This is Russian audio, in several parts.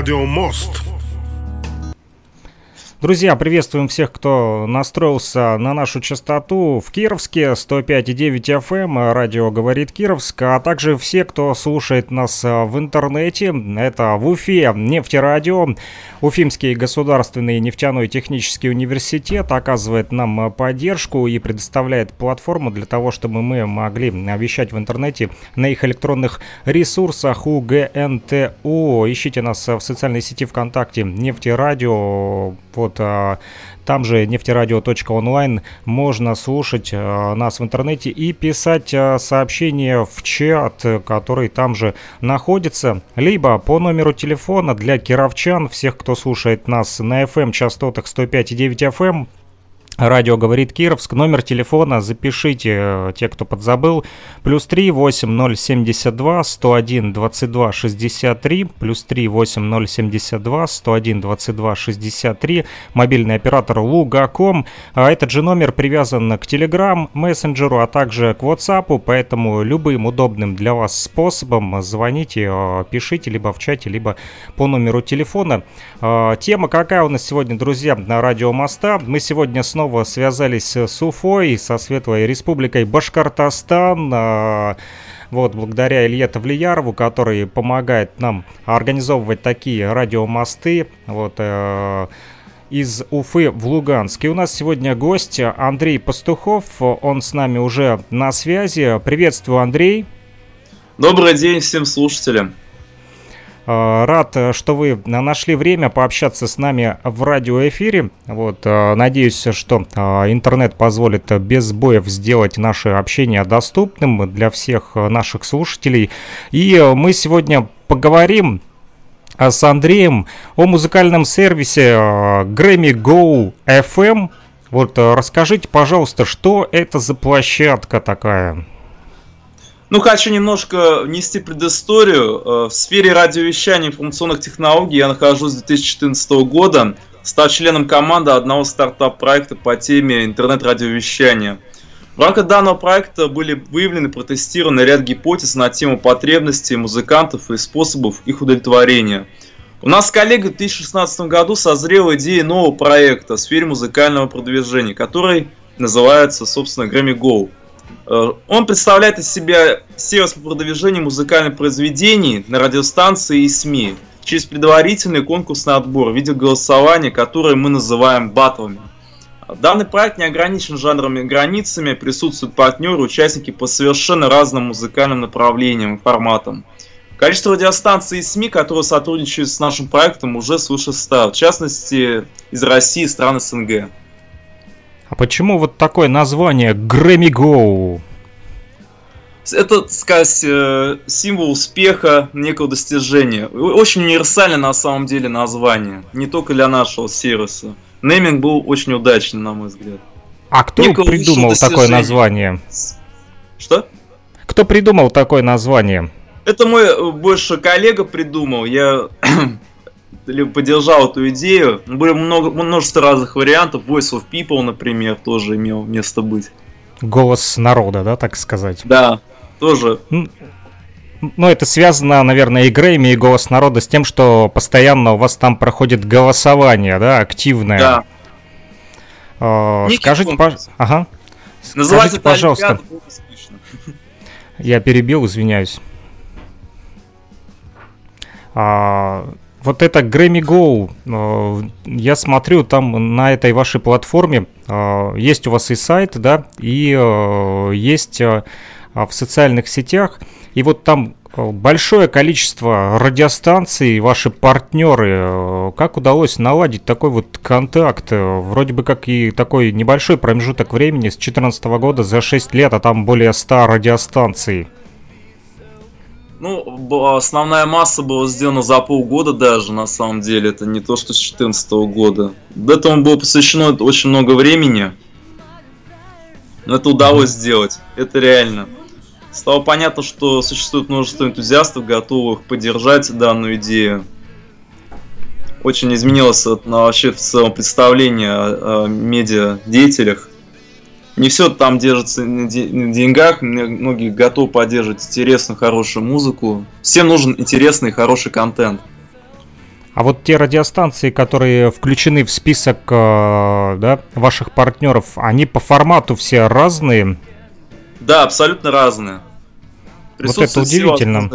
эфире программа «Радио Мост». Друзья, приветствуем всех, кто настроился на нашу частоту в Кировске 105,9 FM, эм, радио «Говорит Кировск», а также все, кто слушает нас э, в интернете. Это в Уфе нефтерадио, Уфимский государственный нефтяной технический университет оказывает нам э, поддержку и предоставляет платформу для того, чтобы мы могли вещать в интернете на их электронных ресурсах УГНТУ. Ищите нас в социальной сети ВКонтакте «Нефтерадио» под вот а, там же нефтерадио.онлайн можно слушать а, нас в интернете и писать а, сообщения в чат, который там же находится, либо по номеру телефона для кировчан, всех, кто слушает нас на FM частотах 105,9 FM, Радио говорит Кировск. Номер телефона запишите, э, те, кто подзабыл. Плюс 3 8072 101 22 63. Плюс 3 8072 101 22 63. Мобильный оператор Лугаком. А этот же номер привязан к Telegram, мессенджеру, а также к WhatsApp. Поэтому любым удобным для вас способом звоните, э, пишите либо в чате, либо по номеру телефона. Э, тема какая у нас сегодня, друзья, на Радио Моста. Мы сегодня снова снова связались с Уфой, со Светлой Республикой Башкортостан. А, вот, благодаря Илье Тавлиярову, который помогает нам организовывать такие радиомосты. Вот, э, из Уфы в Луганск. И у нас сегодня гость Андрей Пастухов. Он с нами уже на связи. Приветствую, Андрей. Добрый день всем слушателям. Э, рад, что вы нашли время пообщаться с нами в радиоэфире. Вот, э, надеюсь, что э, интернет позволит без сбоев сделать наше общение доступным для всех наших слушателей. И мы сегодня поговорим с Андреем о музыкальном сервисе Grammy Go FM. Вот расскажите, пожалуйста, что это за площадка такая? Ну, хочу немножко внести предысторию. Э, в сфере радиовещания и информационных технологий я нахожусь с 2014 года, став членом команды одного стартап-проекта по теме интернет-радиовещания. В рамках данного проекта были выявлены, протестированы ряд гипотез на тему потребностей музыкантов и способов их удовлетворения. У нас с коллегой в 2016 году созрела идея нового проекта в сфере музыкального продвижения, который называется, собственно, Grammy Go. Э, он представляет из себя сервис по продвижению музыкальных произведений на радиостанции и СМИ через предварительный конкурсный отбор в виде голосования, которое мы называем батлами. Данный проект не ограничен жанрами и границами, присутствуют партнеры, участники по совершенно разным музыкальным направлениям и форматам. Количество радиостанций и СМИ, которые сотрудничают с нашим проектом, уже свыше 100, в частности из России и стран СНГ. А почему вот такое название Грэмми Гоу? Это, так сказать, э, символ успеха, некого достижения. Очень универсальное на самом деле название. Не только для нашего сервиса. Нейминг был очень удачный, на мой взгляд. А кто некого придумал такое название? Что? Кто придумал такое название? Это мой э, больше коллега придумал. Я либо поддержал эту идею. Было много, множество разных вариантов. Voice of People, например, тоже имел место быть. Голос народа, да, так сказать? Да, тоже. Ну, это связано, наверное, и Грейми, и Голос народа с тем, что постоянно у вас там проходит голосование, да, активное. Да. Э, скажите, пожалуйста. Ага. Скажите, пожалуйста. Я перебил, извиняюсь. А, вот это Grammy Go, э, я смотрю, там на этой вашей платформе э, есть у вас и сайт, да, и э, есть в социальных сетях, и вот там большое количество радиостанций, ваши партнеры, как удалось наладить такой вот контакт, вроде бы как и такой небольшой промежуток времени с 2014 года за 6 лет, а там более 100 радиостанций. Ну, основная масса была сделана за полгода даже, на самом деле. Это не то, что с 2014 года. До этого было посвящено очень много времени. Но это удалось сделать. Это реально. Стало понятно, что существует множество энтузиастов, готовых поддержать данную идею. Очень изменилось вообще в целом представление о, о медиа-деятелях. Не все там держится на деньгах, многие готовы поддерживать интересную, хорошую музыку. Всем нужен интересный хороший контент. А вот те радиостанции, которые включены в список э, да, ваших партнеров, они по формату все разные? Да, абсолютно разные. Вот это удивительно.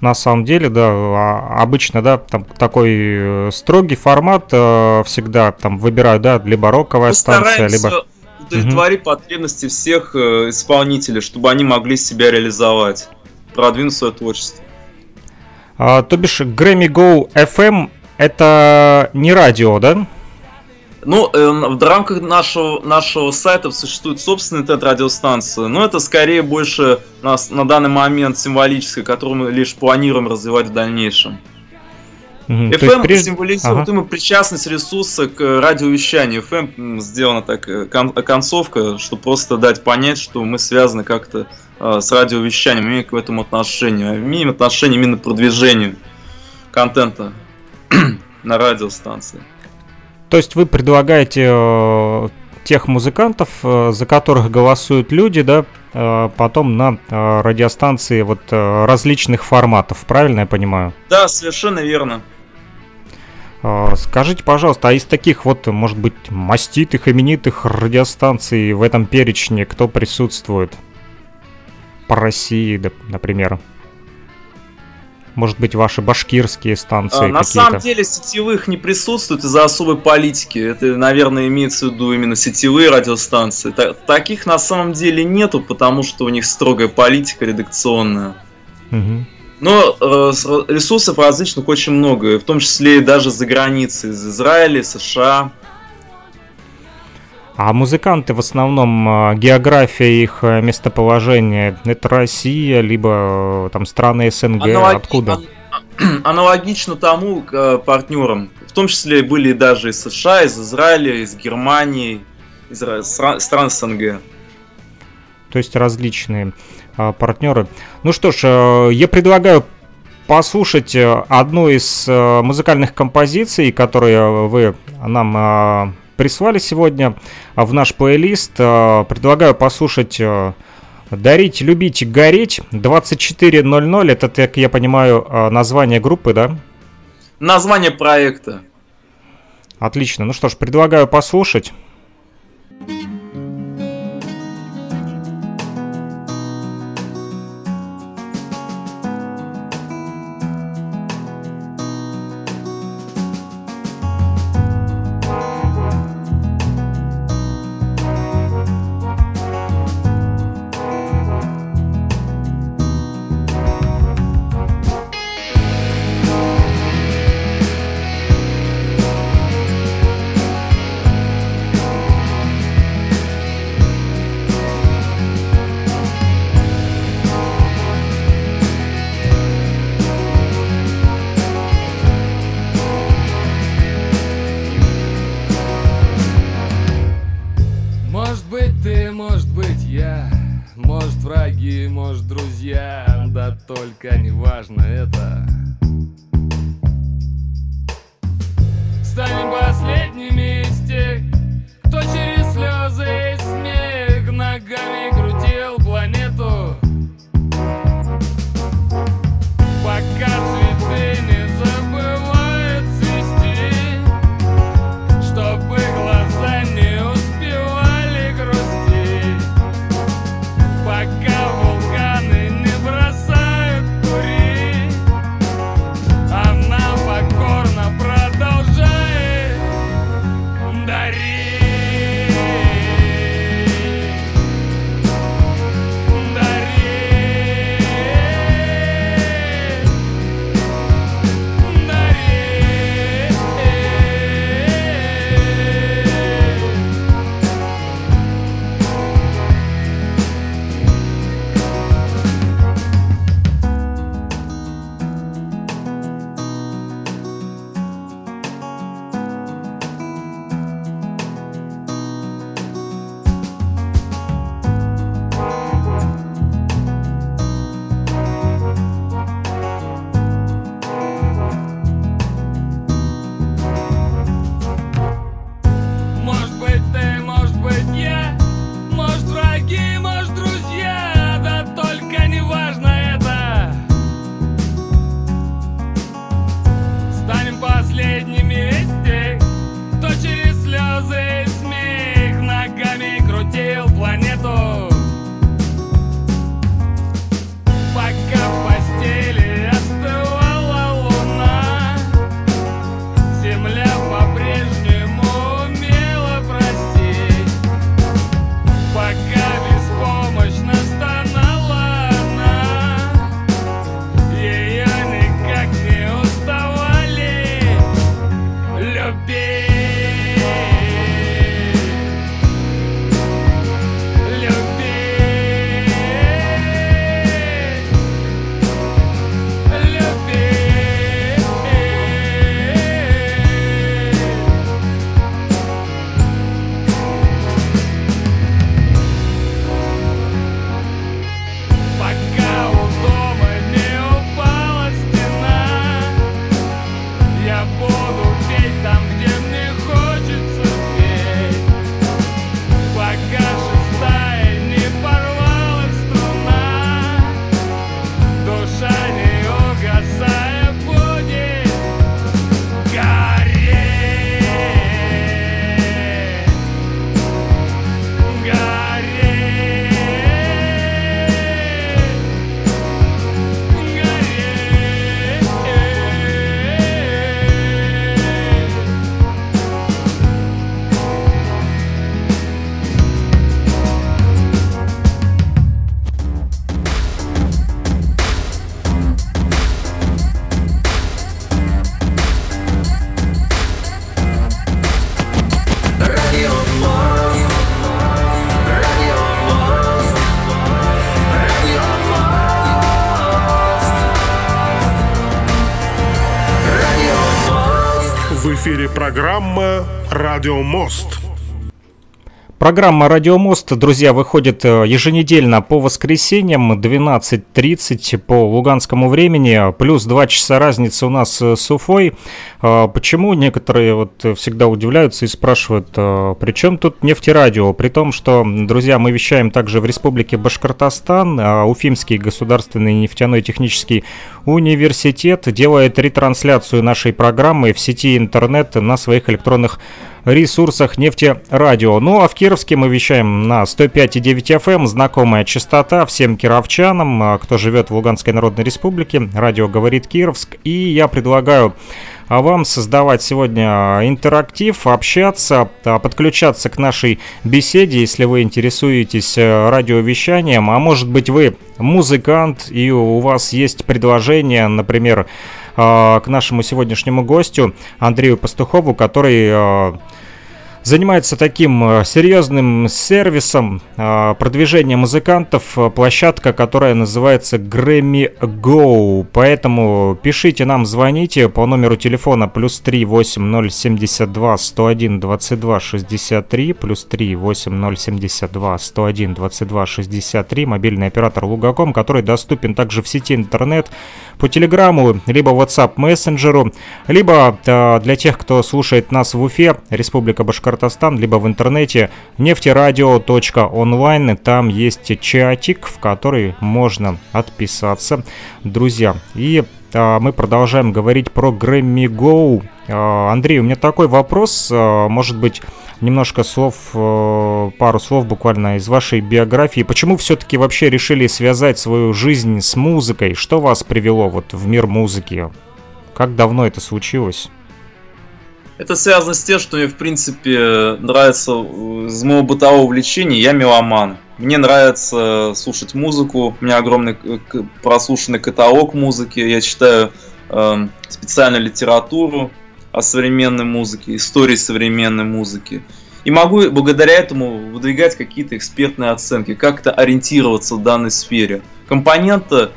На самом деле, да, а, обычно, да, там такой э, строгий формат э, всегда там выбирают, да, либо роковая станция, либо удовлетворить угу. потребности всех э, исполнителей, чтобы они могли себя реализовать, продвинуть свое творчество. А, то бишь, Grammy Go FM это не радио, да? Ну, э, в рамках нашего, нашего сайта существует собственная интернет-радиостанция, но это скорее больше на, на данный момент символическое, которую мы лишь планируем развивать в дальнейшем. Mm-hmm. FM прежде... символизирует ага. причастность ресурса к радиовещанию. FM сделана так э, кон- концовка, чтобы просто дать понять, что мы связаны как-то э, с радиовещанием, имеем к этому отношение. Имеем отношение именно к продвижению контента на радиостанции. То есть вы предлагаете э, тех музыкантов, э, за которых голосуют люди, да, э, потом на э, радиостанции вот э, различных форматов, правильно я понимаю? Да, совершенно верно. А, скажите, пожалуйста, а из таких вот, может быть, маститых, именитых радиостанций в этом перечне кто присутствует? По России, например. Может быть, ваши башкирские станции а, На самом деле сетевых не присутствует из-за особой политики. Это, наверное, имеется в виду именно сетевые радиостанции. таких на самом деле нету, потому что у них строгая политика редакционная. Угу. Но э, ресурсов различных очень много, в том числе и даже за границей, из Израиля, США. А музыканты в основном, э, география их э, местоположения, это Россия, либо э, там страны СНГ, Аналоги... откуда? Аналогично тому к партнерам. В том числе были даже из США, из Израиля, из Германии, из стран СНГ. То есть различные. А, партнеры. Ну что ж, э, я предлагаю послушать э, одну из э, музыкальных композиций, которые вы нам прислали сегодня в наш плейлист. Предлагаю послушать «Дарить, любить, гореть» 24.00. Это, как я понимаю, название группы, да? Название проекта. Отлично. Ну что ж, предлагаю послушать. my God. Эфире программа «Радио Мост». Программа «Радиомост», друзья, выходит э, еженедельно по воскресеньям 12.30 по луганскому времени, плюс 2 часа разницы у нас э, с Уфой. А, почему некоторые вот всегда удивляются и спрашивают, э, при чем тут нефтерадио? При том, что, друзья, мы вещаем также в Республике Башкортостан, а Уфимский государственный нефтяной технический университет делает ретрансляцию нашей программы в сети интернет на своих электронных ресурсах нефтерадио. Ну а в Кировске мы вещаем на 105,9 FM, эм, знакомая частота всем кировчанам, а, кто живет в Луганской Народной Республике. Радио говорит Кировск. И я предлагаю а вам создавать сегодня интерактив, общаться, а, подключаться к нашей беседе, если вы интересуетесь э, радиовещанием, а может быть вы музыкант и у вас есть предложение, например, к нашему сегодняшнему гостю Андрею Пастухову, который э, занимается таким э, серьезным сервисом э, продвижения музыкантов, э, площадка, которая называется Grammy Go. Поэтому пишите нам, звоните по номеру телефона плюс 3 8072 101 22 63 плюс 3 8072 101 22 63 мобильный оператор Лугаком, который доступен также в сети интернет по телеграмму, либо WhatsApp мессенджеру, либо для тех, кто слушает нас в Уфе, Республика Башкортостан, Башкортостан, либо в интернете нефтерадио.онлайн. Там есть чатик, в который можно отписаться, друзья. И а, мы продолжаем говорить про Grammy Go. А, Андрей, у меня такой вопрос, а, может быть, немножко слов, а, пару слов буквально из вашей биографии. Почему все-таки вообще решили связать свою жизнь с музыкой? Что вас привело вот в мир музыки? Как давно это случилось? Это связано с тем, что мне, в принципе, нравится э, из моего бытового увлечения, я меломан. Мне нравится слушать музыку, у меня огромный прослушанный каталог музыки, я читаю э, специальную литературу о современной музыке, истории современной музыки. И могу благодаря этому выдвигать какие-то экспертные оценки, как-то ориентироваться в данной сфере. Компонента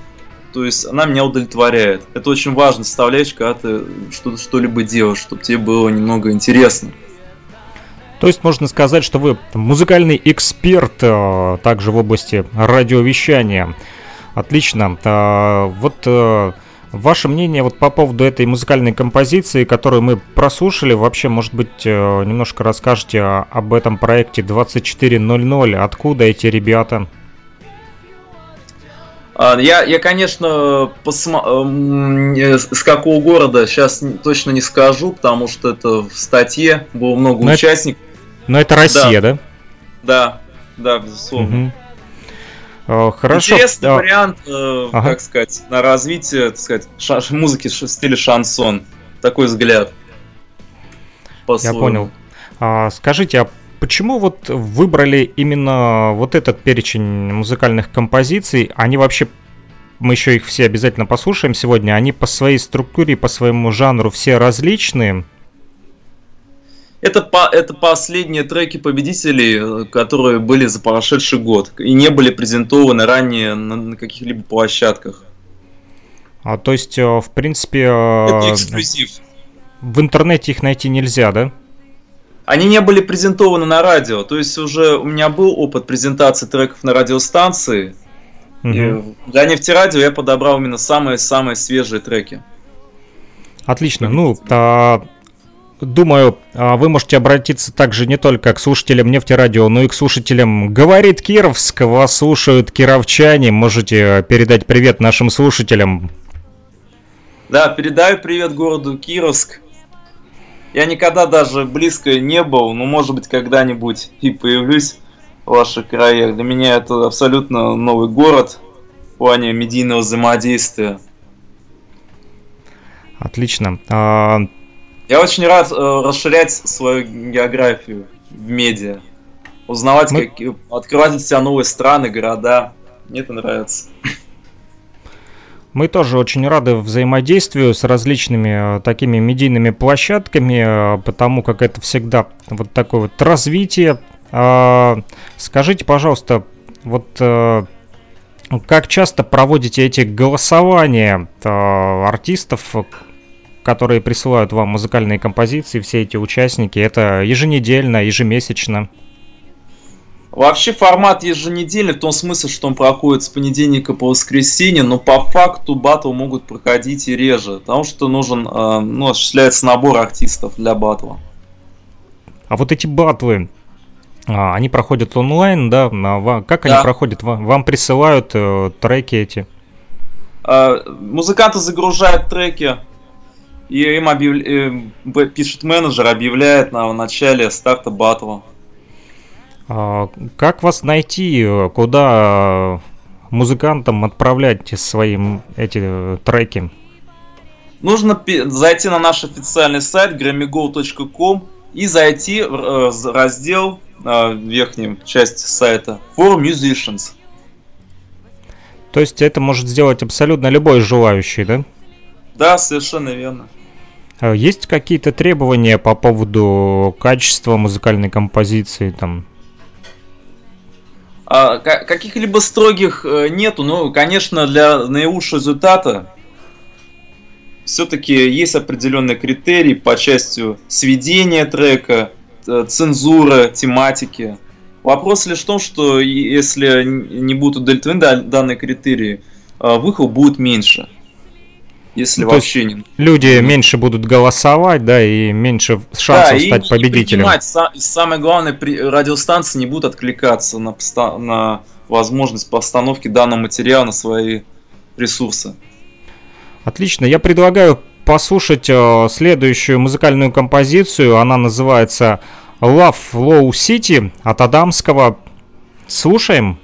то есть она меня удовлетворяет. Это очень важно составляющая, когда ты что-то что-либо делаешь, чтобы тебе было немного интересно. То есть можно сказать, что вы музыкальный эксперт э, также в области радиовещания. Отлично. Э, вот э, ваше мнение вот по поводу этой музыкальной композиции, которую мы прослушали, вообще, может быть, немножко расскажете об этом проекте 2400. Откуда эти ребята? А, я, я конечно, посма... Эм, с какого города сейчас точно не скажу, потому что это в статье было много но участников. Это... Но это Россия, да? Да, да, безусловно. Угу. Хорошо. Интересный а... вариант, э, ага. как сказать, на развитие, так сказать, ша- музыки в стиле шансон. Такой взгляд. Я понял. А, скажите, а Почему вот выбрали именно вот этот перечень музыкальных композиций? Они вообще мы еще их все обязательно послушаем сегодня. Они по своей структуре, по своему жанру все различные. Это, по, это последние треки победителей, которые были за прошедший год и не были презентованы ранее на, на каких-либо площадках. А то есть, э, в принципе, э, это эксклюзив. В интернете их найти нельзя, да? Они не были презентованы на радио. То есть уже у меня был опыт презентации треков на радиостанции. Угу. И для нефтерадио я подобрал именно самые-самые свежие треки. Отлично. Ну, а, думаю, а, вы можете обратиться также не только к слушателям нефтерадио, но и к слушателям «Говорит Кировск». Вас слушают кировчане. Можете передать привет нашим слушателям. Да, передаю привет городу Кировск. Я никогда даже близко не был, но может быть когда-нибудь и появлюсь в ваших краях. Для меня это абсолютно новый город в плане медийного взаимодействия. Отлично. А... Я очень рад э, расширять свою географию в медиа. Узнавать, Мы... как... открывать для себя новые страны, города. Мне это нравится. Мы тоже очень рады взаимодействию с различными э, такими медийными площадками, э, потому как это всегда вот такое вот развитие. А, скажите, пожалуйста, вот э, как часто проводите эти голосования артистов, которые присылают вам музыкальные композиции, все эти участники, это еженедельно, ежемесячно? Вообще формат еженедельный в том смысле, что он проходит с понедельника по воскресенье, но по факту батл могут проходить и реже, потому что нужен, э, ну, осуществляется набор артистов для батла. А вот эти батлы, а, они проходят онлайн, да? Как да. они проходят? Вам присылают э, треки эти? Э, музыканты загружают треки, и им объявля... пишет менеджер, объявляет на начале старта батла. А, как вас найти? Куда музыкантам отправлять свои эти треки? Нужно зайти на наш официальный сайт grammygo.com и зайти в э, раздел э, в верхнем части сайта For Musicians. То есть это может сделать абсолютно любой желающий, да? Да, совершенно верно. А есть какие-то требования по поводу качества музыкальной композиции там? А, каких-либо строгих э, нету, но, конечно, для наилучшего результата все-таки есть определенные критерии по части сведения трека, э, цензура, тематики. Вопрос лишь в том, что если не будут удовлетворены данные критерии, э, выхлоп будет меньше. Если ну, вообще не. Люди меньше будут голосовать, да, и меньше шансов да, стать и победителем. И самое главное, радиостанции не будут откликаться на, на возможность постановки данного материала на свои ресурсы. Отлично. Я предлагаю послушать э, следующую музыкальную композицию. Она называется Love Low City от Адамского. Слушаем.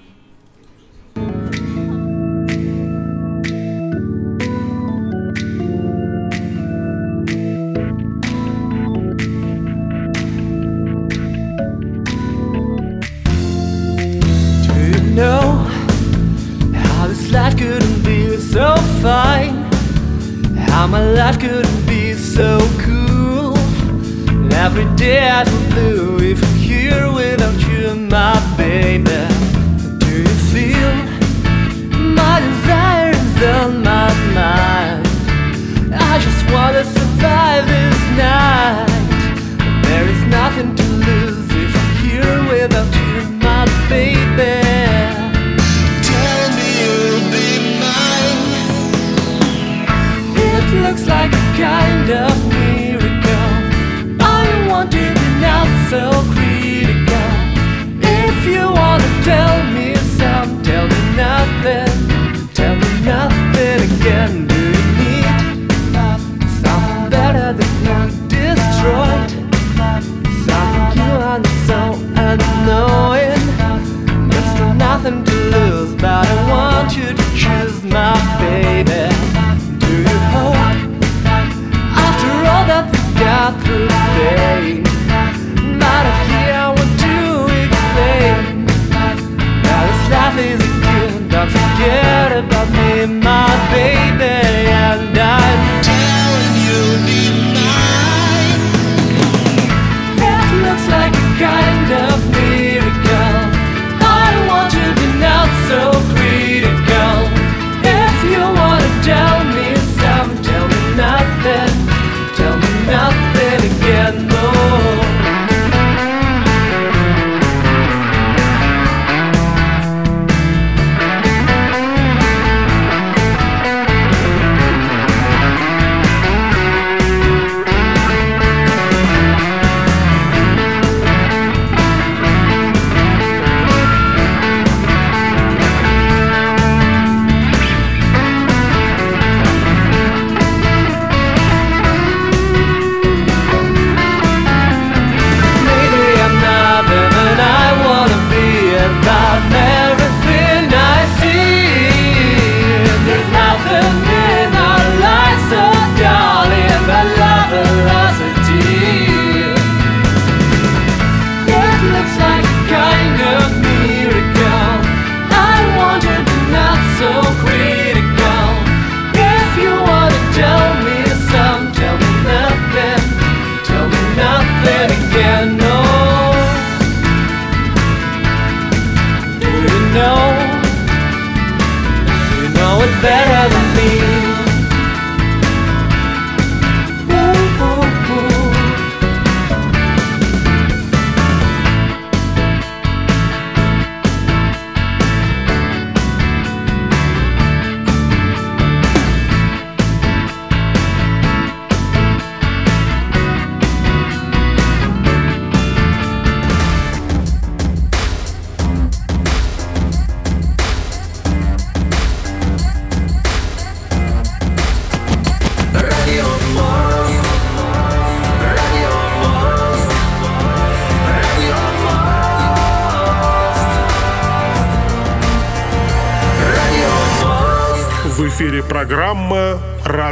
baby.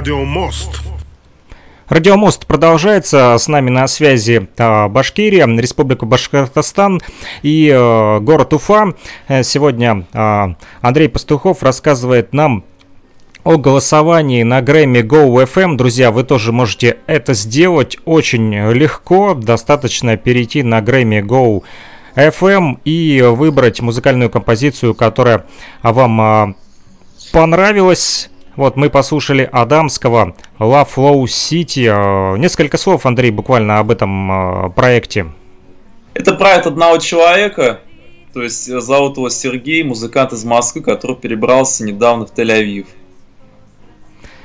«Радио Мост». Радиомост продолжается. С нами на связи э, Башкирия, Республика Башкортостан и э, город Уфа. Э, сегодня э, Андрей Пастухов рассказывает нам о голосовании на Grammy Go FM. Друзья, вы тоже можете это сделать очень легко. Достаточно перейти на Grammy Go FM и выбрать музыкальную композицию, которая вам понравилась. Вот мы послушали Адамского Love Flow City. Несколько слов, Андрей, буквально об этом проекте. Это проект одного человека, то есть зовут его Сергей, музыкант из Москвы, который перебрался недавно в Тель-Авив.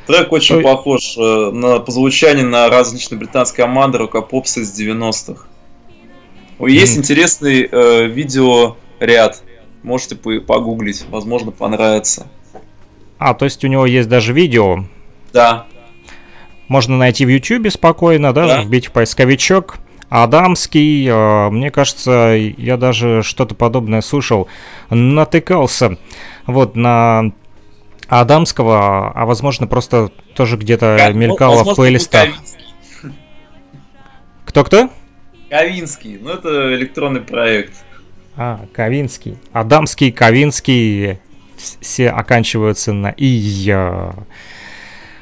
Трек очень Ой. похож э, на, по звучанию на различные британские команды рок-попса из 90-х. Есть mm. интересный э, видеоряд. Можете погуглить, возможно, понравится. А, то есть у него есть даже видео? Да. Можно найти в YouTube спокойно, да, да. вбить в поисковичок. Адамский, э, мне кажется, я даже что-то подобное слышал, натыкался вот на Адамского, а возможно просто тоже где-то как, мелькало возможно, в плейлистах. Кто-кто? Ковинский, ну это электронный проект. А, Ковинский. Адамский, Ковинский, все оканчиваются на «и».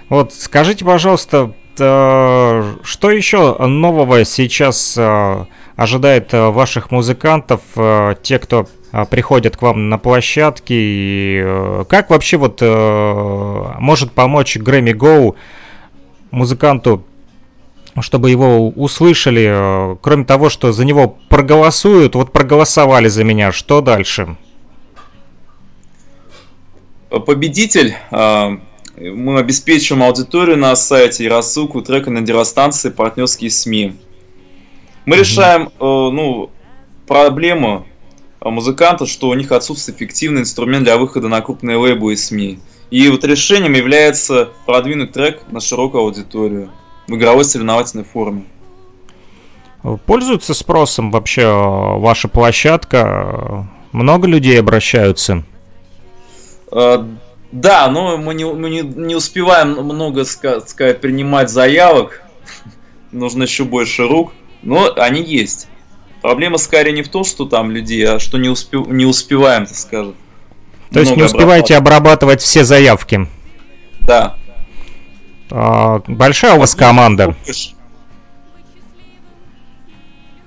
Вот скажите, пожалуйста, что еще нового сейчас э, ожидает э, ваших музыкантов, э, те, кто приходят к вам на площадке, и как вообще вот может помочь Грэмми Гоу музыканту чтобы его услышали, кроме того, что за него проголосуют, вот проголосовали за меня, что дальше? Победитель. А, мы обеспечим аудиторию на сайте и рассылку трека на радиостанции партнерские СМИ. Мы решаем э, ну, проблему музыкантов, что у них отсутствует эффективный инструмент для выхода на крупные лейблы и СМИ. И вот решением является продвинуть трек на широкую аудиторию в игровой соревновательной форме. Пользуется спросом вообще э, ваша площадка? Много людей обращаются? Э, да, но мы не, мы не, не успеваем много сказать, принимать заявок. Нужно еще больше рук. Но они есть. Проблема скорее не в том, что там людей, а что не, успе, не успеваем, так скажем. То есть не успеваете обрабатывать все заявки? Да. А, большая у вас команда?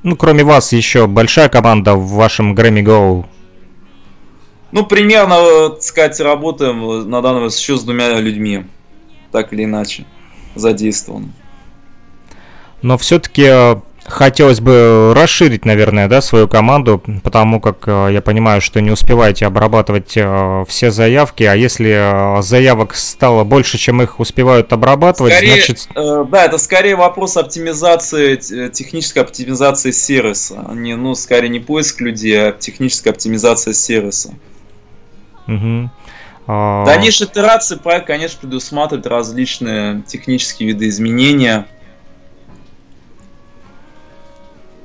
Ну, кроме вас еще большая команда в вашем Grammy Go ну, примерно, так сказать, работаем на данном еще с двумя людьми. Так или иначе. Задействованы. Но все-таки э, хотелось бы расширить, наверное, да, свою команду, потому как э, я понимаю, что не успеваете обрабатывать э, все заявки, а если заявок стало больше, чем их успевают обрабатывать, скорее, значит... да, это скорее вопрос оптимизации, технической оптимизации сервиса, а не, ну, скорее не поиск людей, а техническая оптимизация сервиса. Угу. А... Дальнейшие итерации проект, конечно, предусматривает различные технические виды изменения.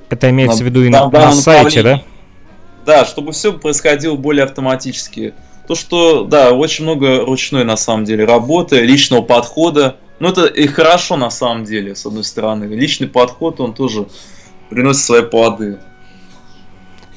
Это имеется на, в виду и на, на сайте, да? Да, чтобы все происходило более автоматически. То, что, да, очень много ручной на самом деле работы, личного подхода. Ну, это и хорошо на самом деле, с одной стороны. Личный подход, он тоже приносит свои плоды.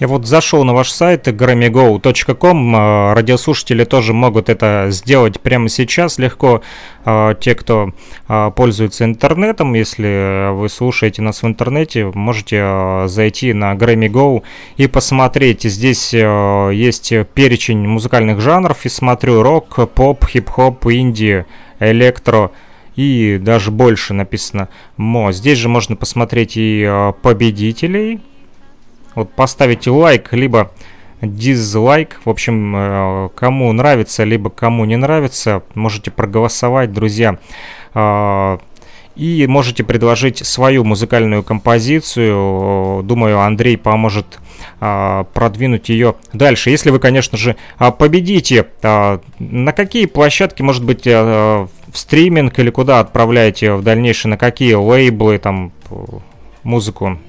Я вот зашел на ваш сайт grammygo.com, а, радиослушатели тоже могут это сделать прямо сейчас легко. А, те, кто а, пользуется интернетом, если вы слушаете нас в интернете, можете зайти на Grammy Go и посмотреть. Здесь есть перечень музыкальных жанров, и смотрю рок, поп, хип-хоп, инди, электро и даже больше написано мо. Здесь же можно посмотреть и победителей, вот поставите лайк, либо дизлайк. В общем, э, кому нравится, либо кому не нравится, можете проголосовать, друзья. А, и можете предложить свою музыкальную композицию. Думаю, Андрей поможет а, продвинуть ее дальше. Если вы, конечно же, а, победите, на какие площадки, может быть, в стриминг или куда отправляете в дальнейшем, на какие лейблы там музыку?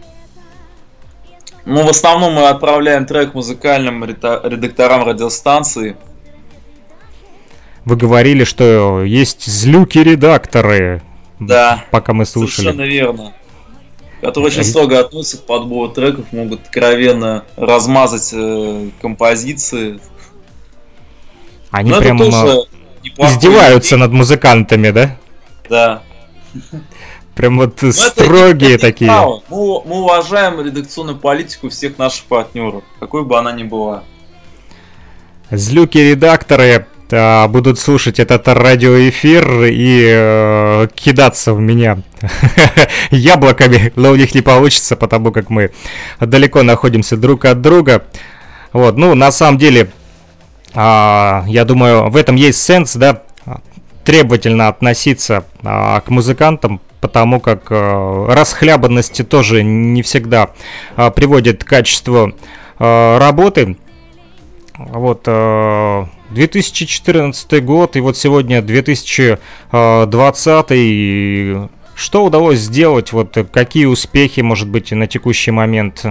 Ну, в основном мы отправляем трек музыкальным редакторам радиостанции. вы говорили, что есть злюки-редакторы. Да. Пока мы слушали. Совершенно верно. Которые очень строго относятся к подбору треков, могут откровенно размазать э, композиции. Они Но прям издеваются над музыкантами, да? Да. Прям вот Но строгие это, это такие. Мы, мы уважаем редакционную политику всех наших партнеров, какой бы она ни была. Злюки-редакторы а, будут слушать этот радиоэфир и э, кидаться в меня яблоками, но у них не получится, потому как мы далеко находимся друг от друга. Вот, ну, на самом деле, а, я думаю, в этом есть сенс, да, требовательно относиться а, к музыкантам, потому как а, расхлябанности тоже не всегда а, приводит к качеству а, работы. Вот, а, 2014 год и вот сегодня 2020. Что удалось сделать? Вот какие успехи, может быть, на текущий момент?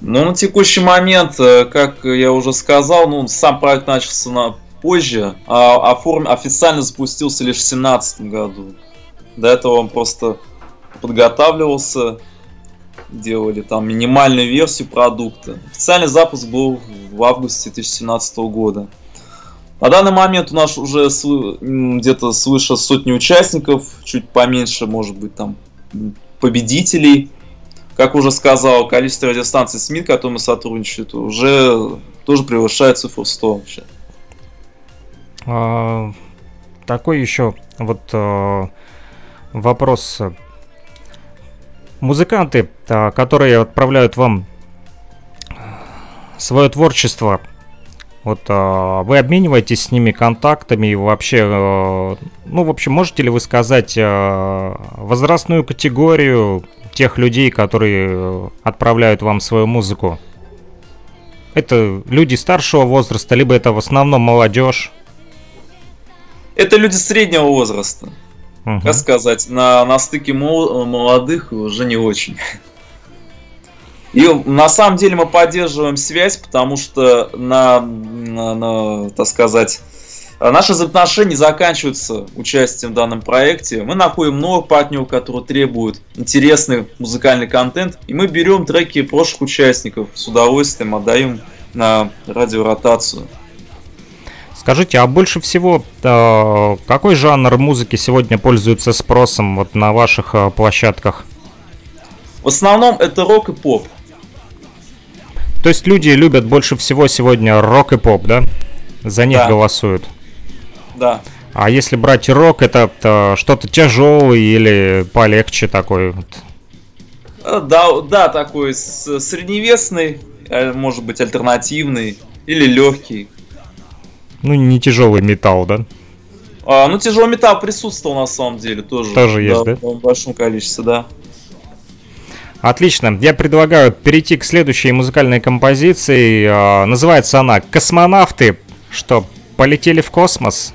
Ну, на текущий момент, э, как я уже сказал, ну, сам проект начался на позже, а оформ... официально запустился лишь в 2017 году. До этого он просто подготавливался, делали там минимальную версию продукта. Официальный запуск был в августе 2017 года. На данный момент у нас уже где-то свыше сотни участников, чуть поменьше, может быть, там победителей. Как уже сказал, количество радиостанций СМИ, которые мы сотрудничаем, уже тоже превышает цифру 100 вообще. А, такой еще вот а, вопрос музыканты, а, которые отправляют вам свое творчество, вот а, вы обмениваетесь с ними контактами и вообще, а, ну, в общем, можете ли вы сказать возрастную категорию тех людей, которые отправляют вам свою музыку? Это люди старшего возраста, либо это в основном молодежь? Это люди среднего возраста. Угу. Как сказать, на, на стыке молодых уже не очень. И на самом деле мы поддерживаем связь, потому что на, на, на так сказать, наши взаимоотношения заканчиваются участием в данном проекте. Мы находим новых партнеров, которые требуют интересный музыкальный контент, и мы берем треки прошлых участников с удовольствием отдаем на радиоротацию. Скажите, а больше всего э, какой жанр музыки сегодня пользуется спросом вот на ваших э, площадках? В основном это рок и поп. То есть люди любят больше всего сегодня рок и поп, да? За них да. голосуют. Да. А если брать рок, это, это что-то тяжелое или полегче такой? Вот? Э, да, да, такой средневесный, э, может быть альтернативный или легкий. Ну, не тяжелый металл, да? А, ну, тяжелый металл присутствовал на самом деле тоже. Тоже есть, да? В большом количестве, да. Отлично. Я предлагаю перейти к следующей музыкальной композиции. А, называется она «Космонавты». Что, полетели в космос?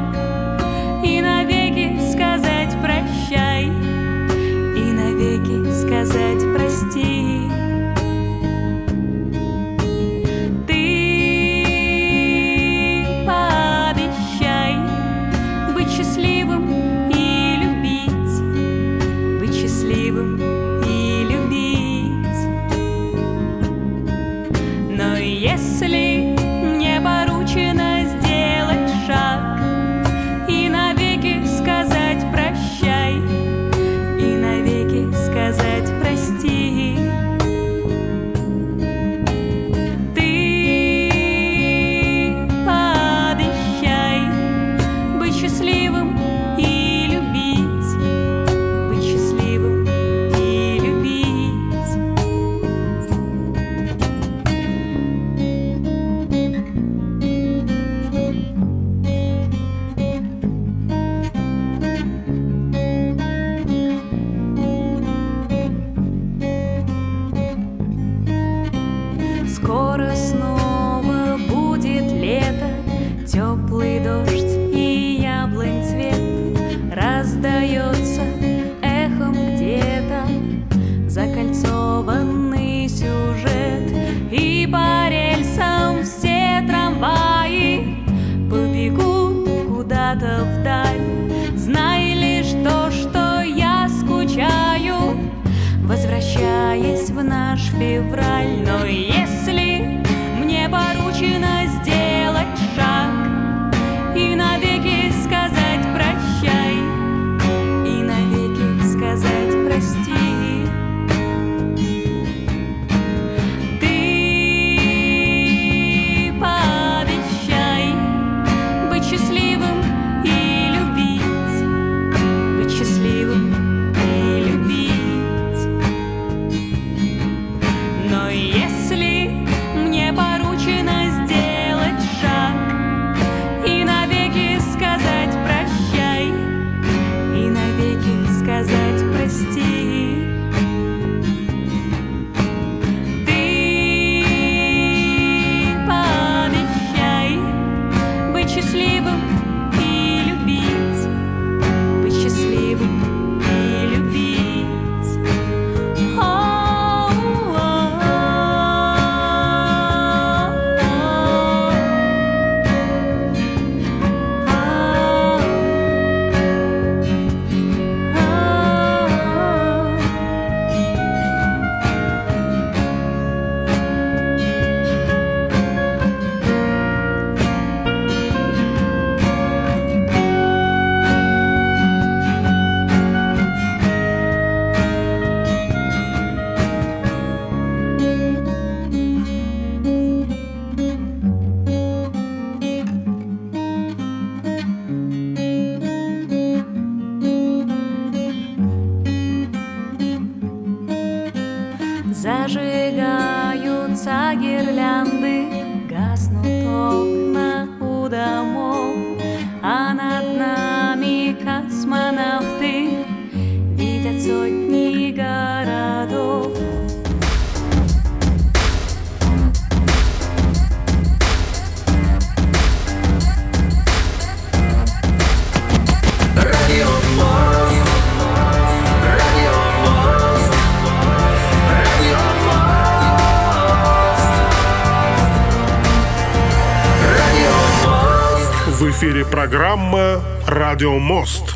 «Радио Мост».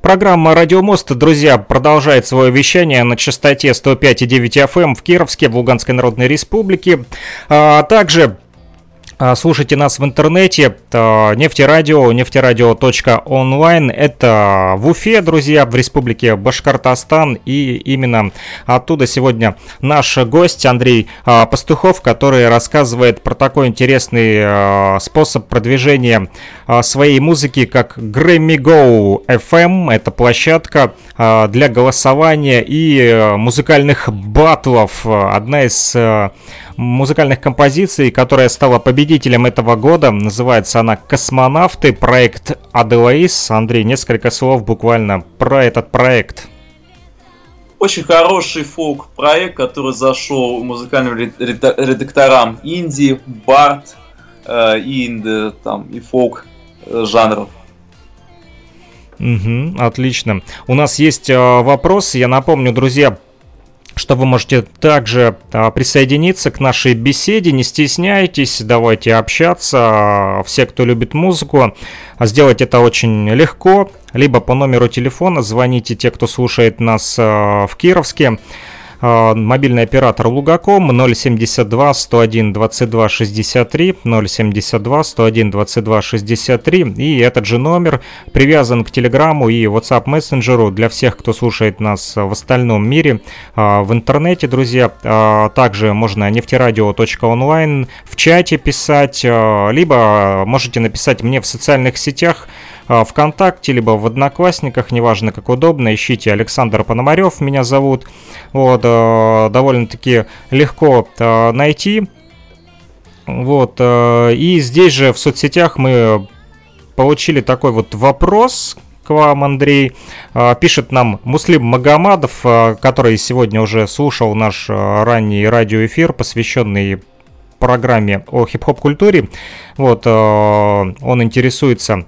Программа «Радио Мост», друзья, продолжает свое вещание на частоте 105,9 FM в Кировске, в Луганской Народной Республике. А также а, Слушайте нас в интернете, а, нефтерадио, нефтерадио.онлайн, это в Уфе, друзья, в республике Башкортостан, и именно оттуда сегодня наш гость Андрей а, Пастухов, который рассказывает про такой интересный способ продвижения своей музыки, как Grammy Go FM, это площадка а, для голосования и а, музыкальных батлов, одна из а, музыкальных композиций, которая стала победителем этого года. Называется она «Космонавты», проект Аделаис. Андрей, несколько слов буквально про этот проект. Очень хороший фолк-проект, который зашел музыкальным ред- редакторам инди, бард, э, инди, там, и фолк э, жанров. Угу, отлично. У нас есть э, вопрос. Я напомню, друзья, что вы можете также а, присоединиться к нашей беседе. Не стесняйтесь, давайте общаться. Все, кто любит музыку, сделать это очень легко. Либо по номеру телефона звоните те, кто слушает нас а, в Кировске. А, Мобильный оператор Лугаком 072 101 22 63 072 101 22 63 и этот же номер привязан к Телеграму и WhatsApp мессенджеру для всех, кто слушает нас в остальном мире а, в интернете, друзья. А, Также можно нефтерадио.онлайн в чате писать, либо можете написать мне в социальных сетях ВКонтакте, либо в Одноклассниках, неважно как удобно, ищите Александр Пономарев, меня зовут. Вот, э, довольно-таки легко э, найти. Вот, э, и здесь же в соцсетях мы получили такой вот вопрос вам, Андрей. Э, Пишет нам Муслим Магомадов, который сегодня уже слушал наш ранний радиоэфир, посвященный программе о хип-хоп культуре. Вот, он интересуется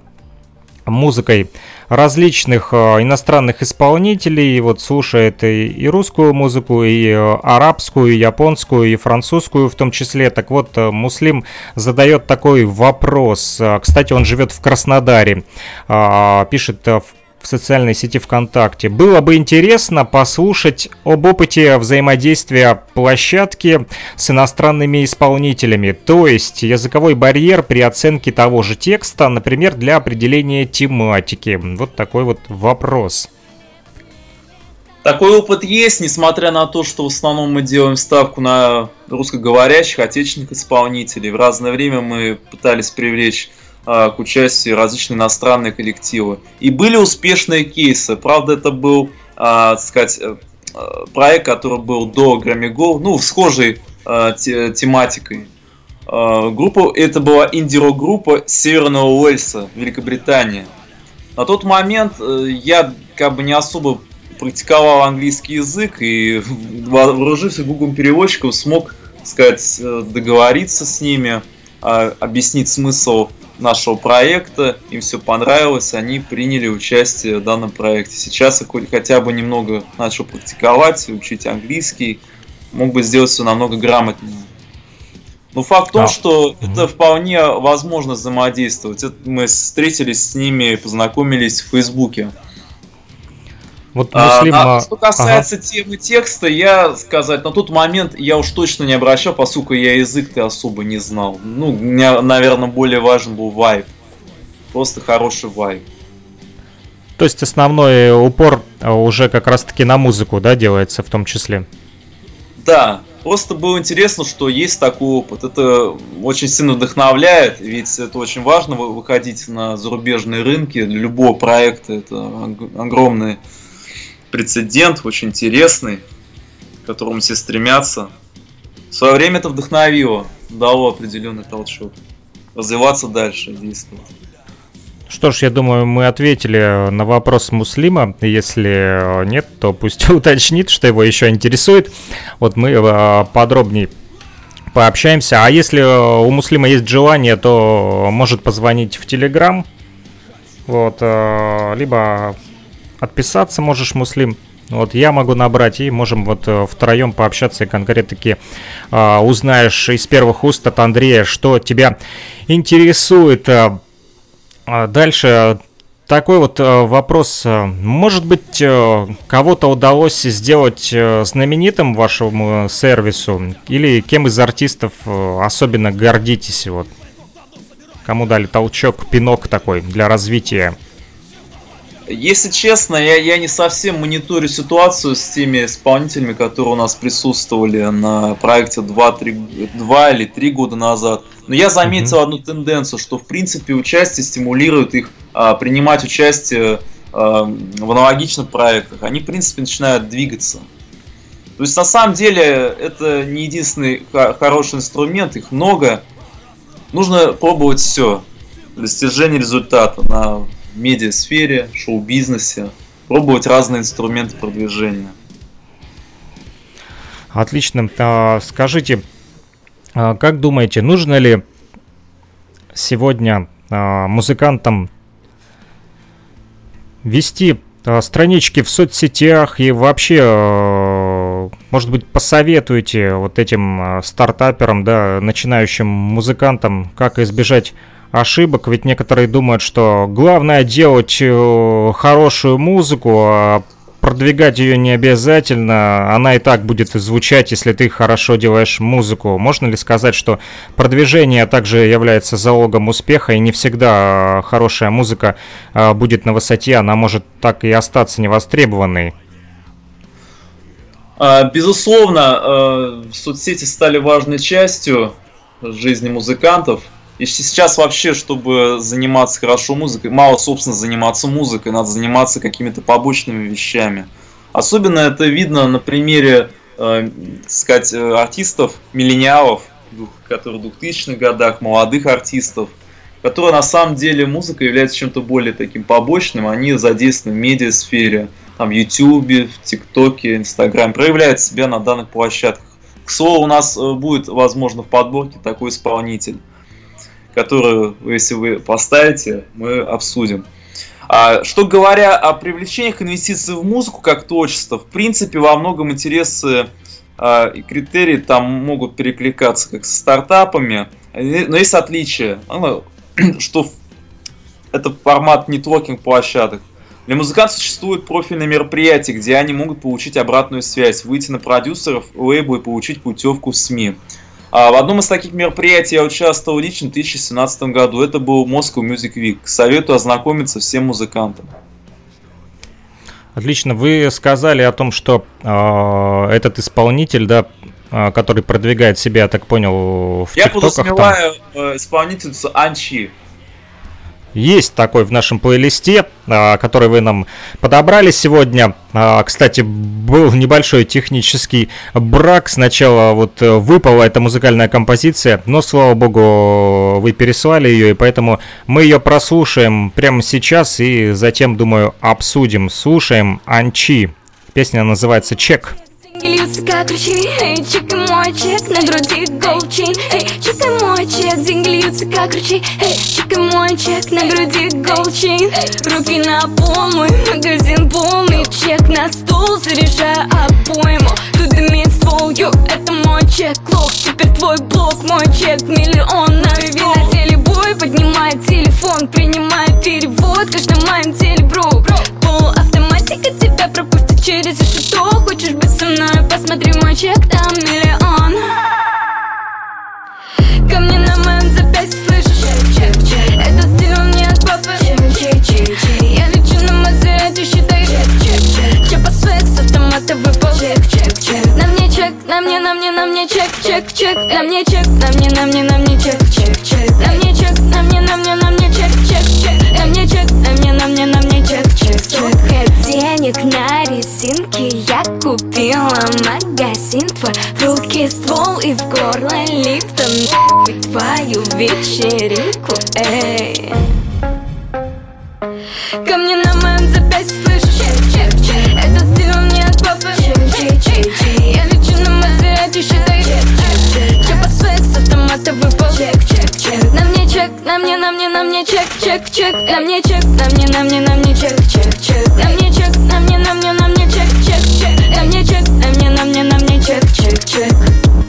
музыкой различных э, иностранных исполнителей, вот слушает и, русскую музыку, и э, арабскую, и японскую, и французскую в том числе. Так вот, э, Муслим задает такой вопрос. Кстати, он живет в Краснодаре. А, Пишет в в социальной сети ВКонтакте. Было бы интересно послушать об опыте взаимодействия площадки с иностранными исполнителями, то есть языковой барьер при оценке того же текста, например, для определения тематики. Вот такой вот вопрос. Такой опыт есть, несмотря на то, что в основном мы делаем ставку на русскоговорящих, отечественных исполнителей. В разное время мы пытались привлечь к участию различные иностранные коллективы. И были успешные кейсы. Правда, это был, а, так сказать, э, проект, который был до Grammy Go, ну, схожей а, тематикой. Группа, это была инди-рок группа Северного Уэльса, Великобритания. На тот момент э, я как бы не особо практиковал английский язык и, вооружившись Google переводчиком, смог, сказать, э, договориться с ними, объяснить смысл нашего проекта, им все понравилось, они приняли участие в данном проекте. Сейчас я хотя бы немного начал практиковать, учить английский, мог бы сделать все намного грамотнее. Но факт в том, а. что mm-hmm. это вполне возможно взаимодействовать. Это мы встретились с ними, познакомились в Фейсбуке. Вот а, муслим... а, что касается ага. темы текста, я сказать, на тот момент я уж точно не обращал, поскольку я язык-то особо не знал. Ну, мне, наверное, более важен был вайб. Просто хороший вайб. То есть основной упор уже как раз-таки на музыку, да, делается в том числе? Да, просто было интересно, что есть такой опыт. Это очень сильно вдохновляет, ведь это очень важно выходить на зарубежные рынки. Для любого проекта это огромный прецедент, очень интересный, к которому все стремятся. В свое время это вдохновило, дало определенный толчок. Развиваться дальше, действовать. Что ж, я думаю, мы ответили на вопрос Муслима. Если нет, то пусть уточнит, что его еще интересует. Вот мы э, подробнее пообщаемся. А если у Муслима есть желание, то может позвонить в Телеграм. Вот, э, либо отписаться можешь, Муслим. Вот я могу набрать, и можем вот э, втроем пообщаться и конкретно-таки э, узнаешь из первых уст от Андрея, что тебя интересует. Э, дальше такой вот вопрос. Может быть, кого-то удалось сделать знаменитым вашему сервису? Или кем из артистов особенно гордитесь? Вот? Кому дали толчок, пинок такой для развития? Если честно, я, я не совсем мониторю ситуацию с теми исполнителями, которые у нас присутствовали на проекте 2, 3, 2 или 3 года назад. Но я заметил mm-hmm. одну тенденцию, что в принципе участие стимулирует их а, принимать участие а, в аналогичных проектах. Они в принципе начинают двигаться. То есть на самом деле это не единственный хороший инструмент, их много. Нужно пробовать все для достижения результата на медиасфере, шоу-бизнесе, пробовать разные инструменты продвижения. Отлично. А, скажите, а, как думаете, нужно ли сегодня а, музыкантам вести странички в соцсетях и вообще, может быть, посоветуете вот этим стартаперам, да, начинающим музыкантам, как избежать ошибок, ведь некоторые думают, что главное делать э, хорошую музыку, а продвигать ее не обязательно, она и так будет звучать, если ты хорошо делаешь музыку. Можно ли сказать, что продвижение также является залогом успеха, и не всегда э, хорошая музыка э, будет на высоте, она может так и остаться невостребованной? А, безусловно, соцсети стали важной частью жизни музыкантов – и сейчас вообще, чтобы заниматься хорошо музыкой, мало, собственно, заниматься музыкой, надо заниматься какими-то побочными вещами. Особенно это видно на примере, э, сказать, э, артистов, миллениалов, которые в 2000-х годах, молодых артистов, которые на самом деле музыка является чем-то более таким побочным, они задействованы в медиасфере, там, в YouTube, в ТикТоке, Инстаграме, проявляют себя на данных площадках. К слову, у нас э, будет, возможно, в подборке такой исполнитель которую, если вы поставите, мы обсудим. А, что говоря о привлечениях инвестиций в музыку как творчество, в принципе, во многом интересы а, и критерии там могут перекликаться как с стартапами, но есть отличие, что это формат нетворкинг площадок. Для музыкантов существуют профильные мероприятия, где они могут получить обратную связь, выйти на продюсеров, лейбл и получить путевку в СМИ. А в одном из таких мероприятий я участвовал лично в 2017 году. Это был Moscow Music Week. Советую ознакомиться всем музыкантам. Отлично. Вы сказали о том, что э, этот исполнитель, да, э, который продвигает себя, я так понял, в Я подразумеваю э, исполнительницу Анчи. Есть такой в нашем плейлисте, а, который вы нам подобрали сегодня. А, Кстати, был небольшой технический брак. Сначала вот э, выпала эта музыкальная композиция, но, слава богу, вы переслали ее, и поэтому мы ее прослушаем прямо сейчас и затем, думаю, обсудим. Слушаем Анчи. Песня называется «Чек». Льются как ручьи, эй, чек и мой чек На груди голчин, эй, чек и мой чек Деньги льются как ручьи, эй, чек и мой чек На груди голчин, руки на пол Мой магазин полный, чек на стол Заряжаю обойму, тут дымит ствол Йо, это мой чек, лох Теперь твой блок, мой чек Миллион на стол на теле бой, поднимает телефон Принимает перевод, каждый моем теле бро Полуавтоматика тебя пропустит через решето Хочешь быть со мной, посмотри мой чек, там миллион. Ко мне на моем запястье слышишь чек, чек, чек. Это у меня от папы чек, чек, чек, чек. Я Мазерати, считай чек, Чепа свек с автомата выпал. Чек, чек, чек. На мне чек, на мне, на мне, на мне чек, чек, чек. На мне чек, на мне, на мне, на мне чек, чек, чек На мне чек, на мне, на мне, на мне чек, чек, чек. На мне чек, на мне, на мне, на мне чек, чек, чек. Сколько денег на резинке я купила магазин твой. В руки ствол и в горло Нахуй твою вечеринку, эй. Ко мне на моем Я лечу на Мазерати, считай чек Чепа свек с автомата выпал чек, чек, чек На мне чек, на мне, на мне, на мне чек, чек, чек На мне чек, на мне, на мне, на мне чек, чек, чек На мне чек, на мне, на мне, на мне чек, чек, чек На мне чек, на мне, на мне, на мне чек, чек, чек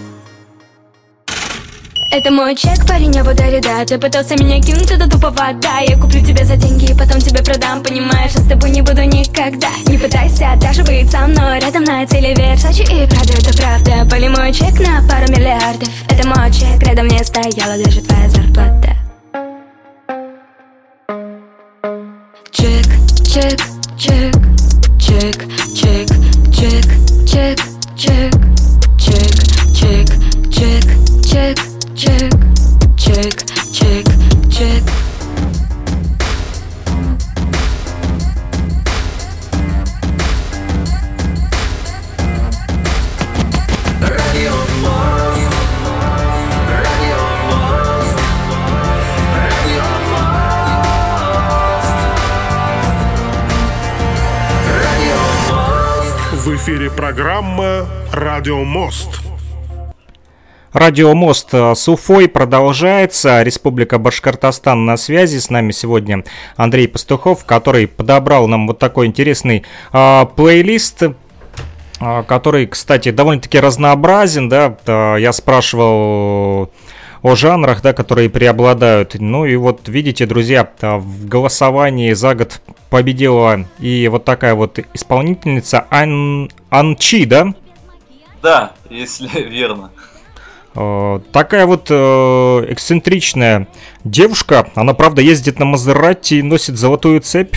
это мой чек, парень, я буду да Ты пытался меня кинуть, это туповато Я куплю тебя за деньги и потом тебе продам. Понимаешь, я с тобой не буду никогда. Не пытайся даже быть со мной Рядом на теле Версачи и правда, это правда. Поли мой чек на пару миллиардов. Это мой чек, рядом не стояла даже твоя зарплата. Чек, чек, чек, чек, чек, чек, чек, чек. Эфире программа «Радио Мост». Радиомост э, с Уфой продолжается. Республика Башкортостан на связи. С нами сегодня Андрей Пастухов, который подобрал нам вот такой интересный а, плейлист. а, Который, кстати, довольно-таки разнообразен, да. А, Я спрашивал о жанрах, да, которые преобладают. Ну и вот видите, друзья, а, в голосовании за год победила и вот такая вот исполнительница Ан... Анчи, да? Да, если верно. Э, Такая вот э, эксцентричная девушка. Она, правда, ездит на Мазерати и носит золотую цепь.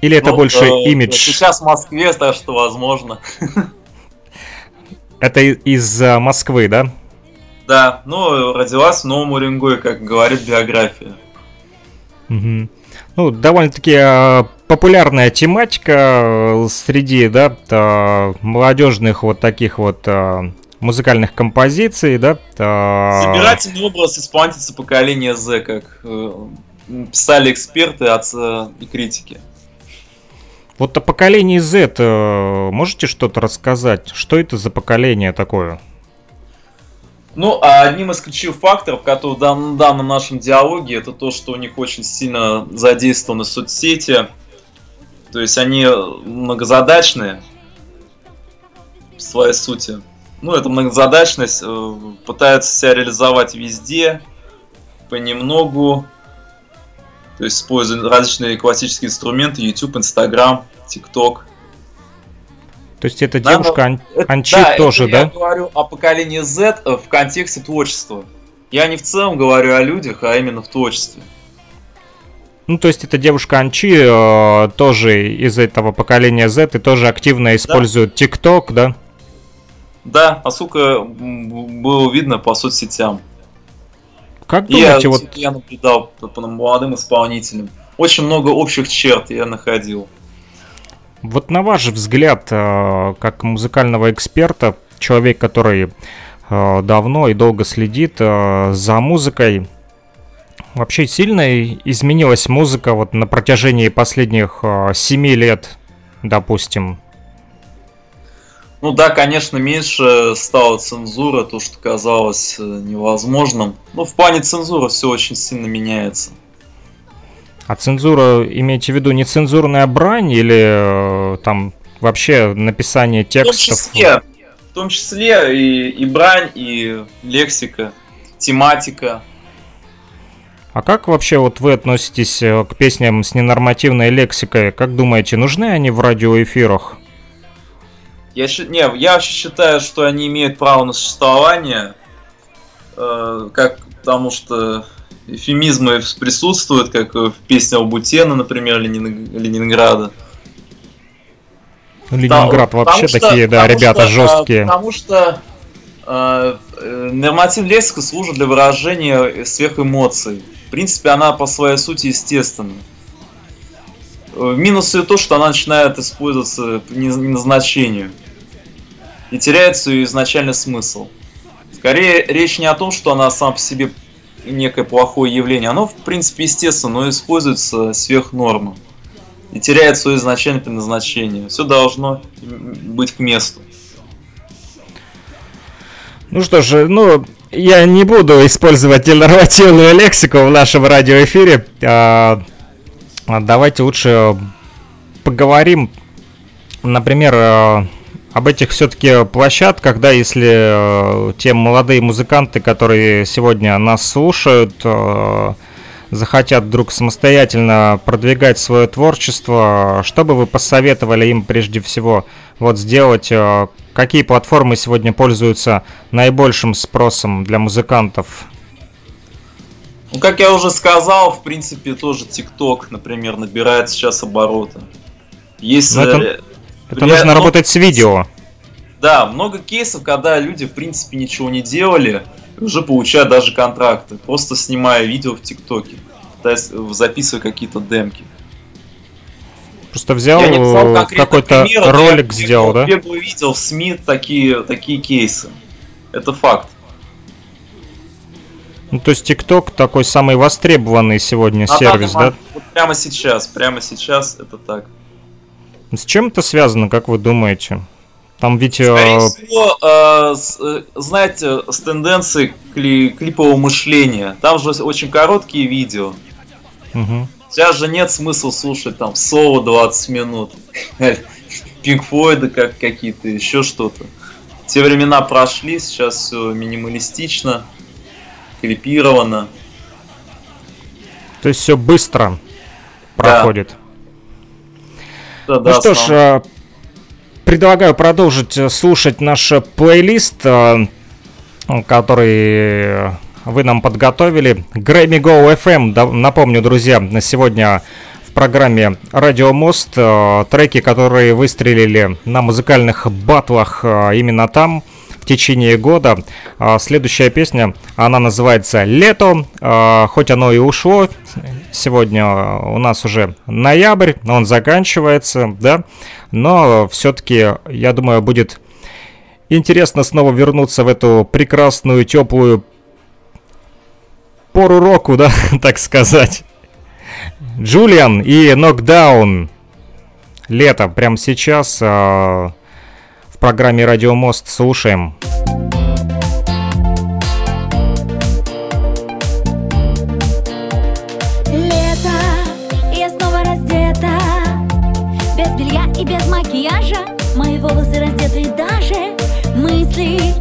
Или это Ну, больше э, имидж? Сейчас в Москве, так что возможно. Это из э, Москвы, да? Да, ну, родилась в Новом Уренгое, как говорит биография. Мгм. Ну, довольно-таки э, популярная тематика э, среди, да, э, молодежных вот таких вот э, музыкальных композиций, да. Собирательный образ исполнительницы поколения Z, как э, писали эксперты отца и критики. Вот о поколении Z э, можете что-то рассказать? Что это за поколение такое? Ну, а одним из ключевых факторов, который в дан- данном нашем диалоге, это то, что у них очень сильно задействованы соцсети. То есть они многозадачные в своей сути. Ну, эта многозадачность э, пытаются себя реализовать везде, понемногу. То есть используя различные классические инструменты, YouTube, Instagram, TikTok. То есть это девушка ан- Это- Анчи да, тоже, это да? Я говорю о поколении Z э, в контексте творчества. Я не в целом говорю о людях, а именно в творчестве. Ну, то есть это девушка Анчи э, тоже из этого поколения Z и тоже активно использует TikTok, да? Да, поскольку м, было видно по соцсетям. Как И я, думаете, вот я наблюдал по молодым исполнителям. Очень много общих черт я находил. Вот на ваш взгляд, э, как музыкального эксперта, человек, который э, давно и долго следит э, за музыкой, вообще сильно изменилась музыка вот на протяжении последних семи лет, допустим? Ну да, конечно, меньше стала цензура, то, что казалось невозможным. Ну, в плане цензуры все очень сильно меняется. А цензура, имеете в виду нецензурная брань или э, там вообще написание В том текстов? числе, в том числе и, и брань, и лексика, тематика. А как вообще вот вы относитесь э, к песням с ненормативной лексикой? Как думаете, нужны они в радиоэфирах? Я, не, я вообще считаю, что они имеют право на существование, э, как, потому что эфемизмы присутствуют, как в песне Бутена, например, Ленин- Ленинграда. Ну, Ленинград Потому вообще что- такие, да, ребята что, э, жесткие. Потому что э, э, нормативная лексика служит для выражения сверхэмоций. В принципе, она по своей сути естественна. Э, Минус ее то, что она начинает использоваться по не- не назначению. И теряет свой изначальный смысл. Скорее, речь не о том, что она сама по себе некое плохое явление. Оно, в принципе, естественно, но используется сверх нормы. И теряет свое изначальное предназначение. Все должно быть к месту. Ну что ж, ну, я не буду использовать ненормативную лексику в нашем радиоэфире. А, а давайте лучше поговорим, например, э, об этих все-таки площадках, да, если э, те молодые музыканты, которые сегодня нас слушают, э, захотят вдруг самостоятельно продвигать свое творчество, что бы вы посоветовали им прежде всего вот сделать? э, Какие платформы сегодня пользуются наибольшим спросом для музыкантов? Ну, как я уже сказал, в принципе, тоже TikTok, например, набирает сейчас обороты. Есть... Ну, это- э, Это Я- нужно ну, работать с видео. Да, много кейсов, когда люди, в принципе, ничего не делали, уже получают даже контракты, просто снимая видео в ТикТоке, э, записывая какие-то демки. Просто взял Я э, какой-то ролик я сделал, да? бегал- видел в СМИ такие, такие кейсы. Это факт. Ну, то есть TikTok такой самый востребованный сегодня На сервис, да? вот прямо сейчас, прямо сейчас это так. С чем это связано, как вы думаете? Там ведь... Скорее э, всего, э, с, э, знаете, с тенденцией кли- клипового мышления. Там же очень короткие видео. мгм. Сейчас же нет смысла слушать там соло 20 минут. Пинк Флойда как какие-то, еще что-то. Те времена прошли, сейчас все минималистично, клипировано. То есть все быстро проходит. Да, Ну да, что ж, э, предлагаю продолжить э, слушать наш э, плейлист, который вы нам подготовили. Grammy Go FM, напомню, друзья, на сегодня в программе Радио Мост треки, которые выстрелили на музыкальных батлах именно там течение года. А Следующая песня, она называется «Лето», Э, хоть оно и ушло, сегодня у нас уже ноябрь, он заканчивается, да, но все-таки, я думаю, будет интересно снова вернуться в эту прекрасную, теплую пору року, да, так сказать. Джулиан и Нокдаун. Лето, прямо сейчас э, в программе Радио Мост слушаем. Лето, я снова раздета. Без белья и без макияжа. Мои волосы раздеты даже. Мысли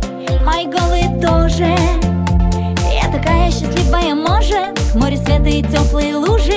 мои голые тоже. Я такая счастливая, может Море света и теплые лужи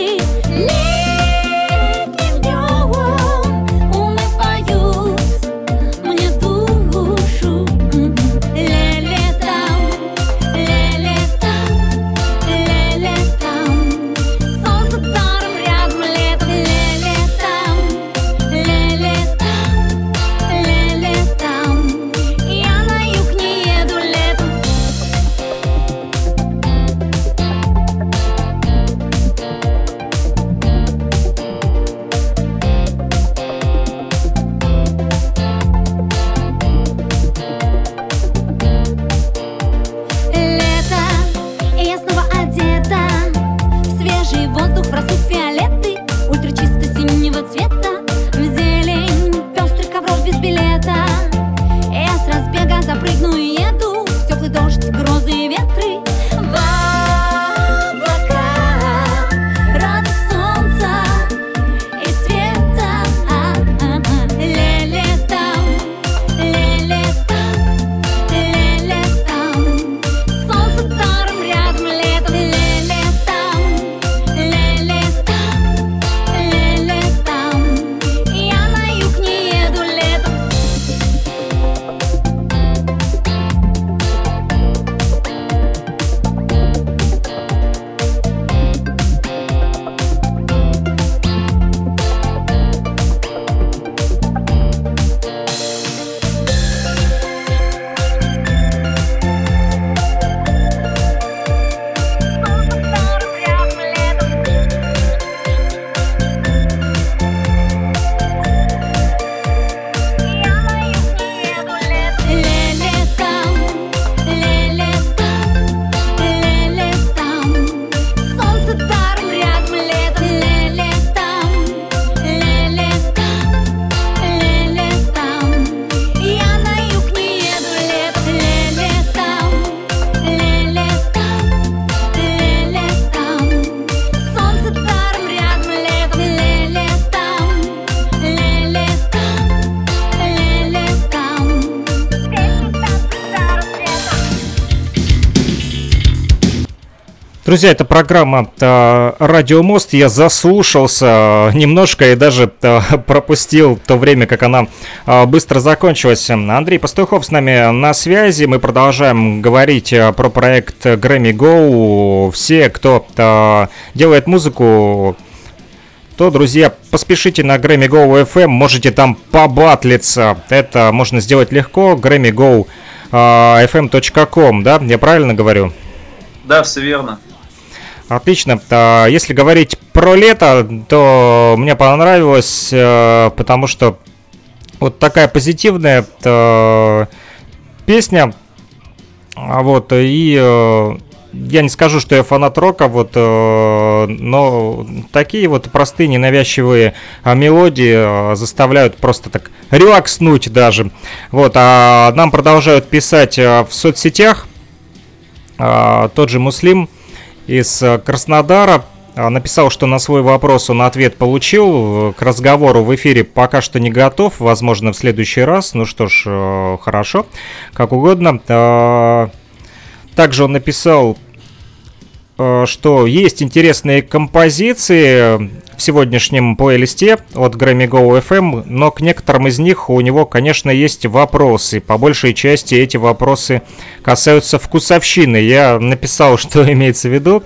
Друзья, это программа э, «Радио Мост». Я заслушался немножко и даже э, пропустил то время, как она э, быстро закончилась. Андрей Пастухов с нами на связи. Мы продолжаем говорить э, про проект Grammy Go. Все, кто э, делает музыку, то, друзья, поспешите на Grammy Go FM, можете там побатлиться. Это можно сделать легко. Grammy Go fm.com, да? Я правильно говорю? Да, все верно. Отлично. А, если говорить про лето, то мне понравилось, э, потому что вот такая позитивная э, песня. А вот, и э, я не скажу, что я фанат рока, вот, но такие вот простые, ненавязчивые а, мелодии заставляют просто так релакснуть даже. Вот, а нам продолжают писать в соцсетях тот же Муслим, из э, Краснодара. А, написал, что на свой вопрос он ответ получил. К разговору в эфире пока что не готов. Возможно, в следующий раз. Ну что ж, э, хорошо. Как угодно. А, также он написал, э, что есть интересные композиции в сегодняшнем плейлисте от Grammy Go FM, но к некоторым из них у него, конечно, есть вопросы. По большей части эти вопросы касаются вкусовщины. Я написал, что имеется в виду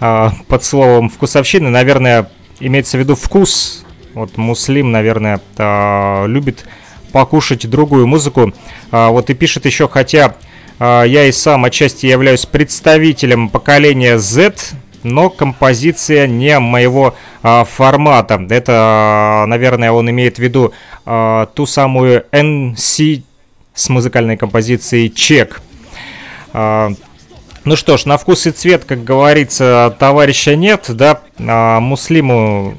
а, под словом вкусовщины. Наверное, имеется в виду вкус. Вот Муслим, наверное, а, любит покушать другую музыку. Вот и пишет еще, хотя я и сам отчасти являюсь представителем поколения Z, но композиция не моего а, формата. Это, наверное, он имеет в виду а, ту самую NC с музыкальной композицией «Чек». А, ну что ж, на вкус и цвет, как говорится, товарища нет, да, а, Муслиму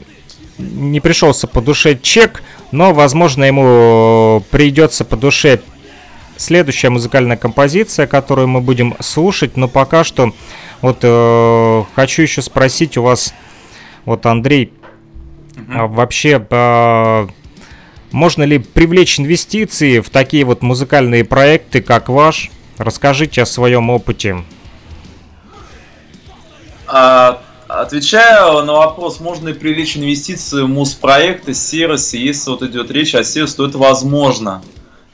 не пришелся по душе чек, но, возможно, ему придется по душе следующая музыкальная композиция, которую мы будем слушать, но пока что вот э, хочу еще спросить у вас, вот Андрей, угу. а вообще э, можно ли привлечь инвестиции в такие вот музыкальные проекты, как ваш? Расскажите о своем опыте. А, отвечая на вопрос, можно ли привлечь инвестиции в муз-проекты, сервисы, если вот идет речь о сервисе, то это возможно.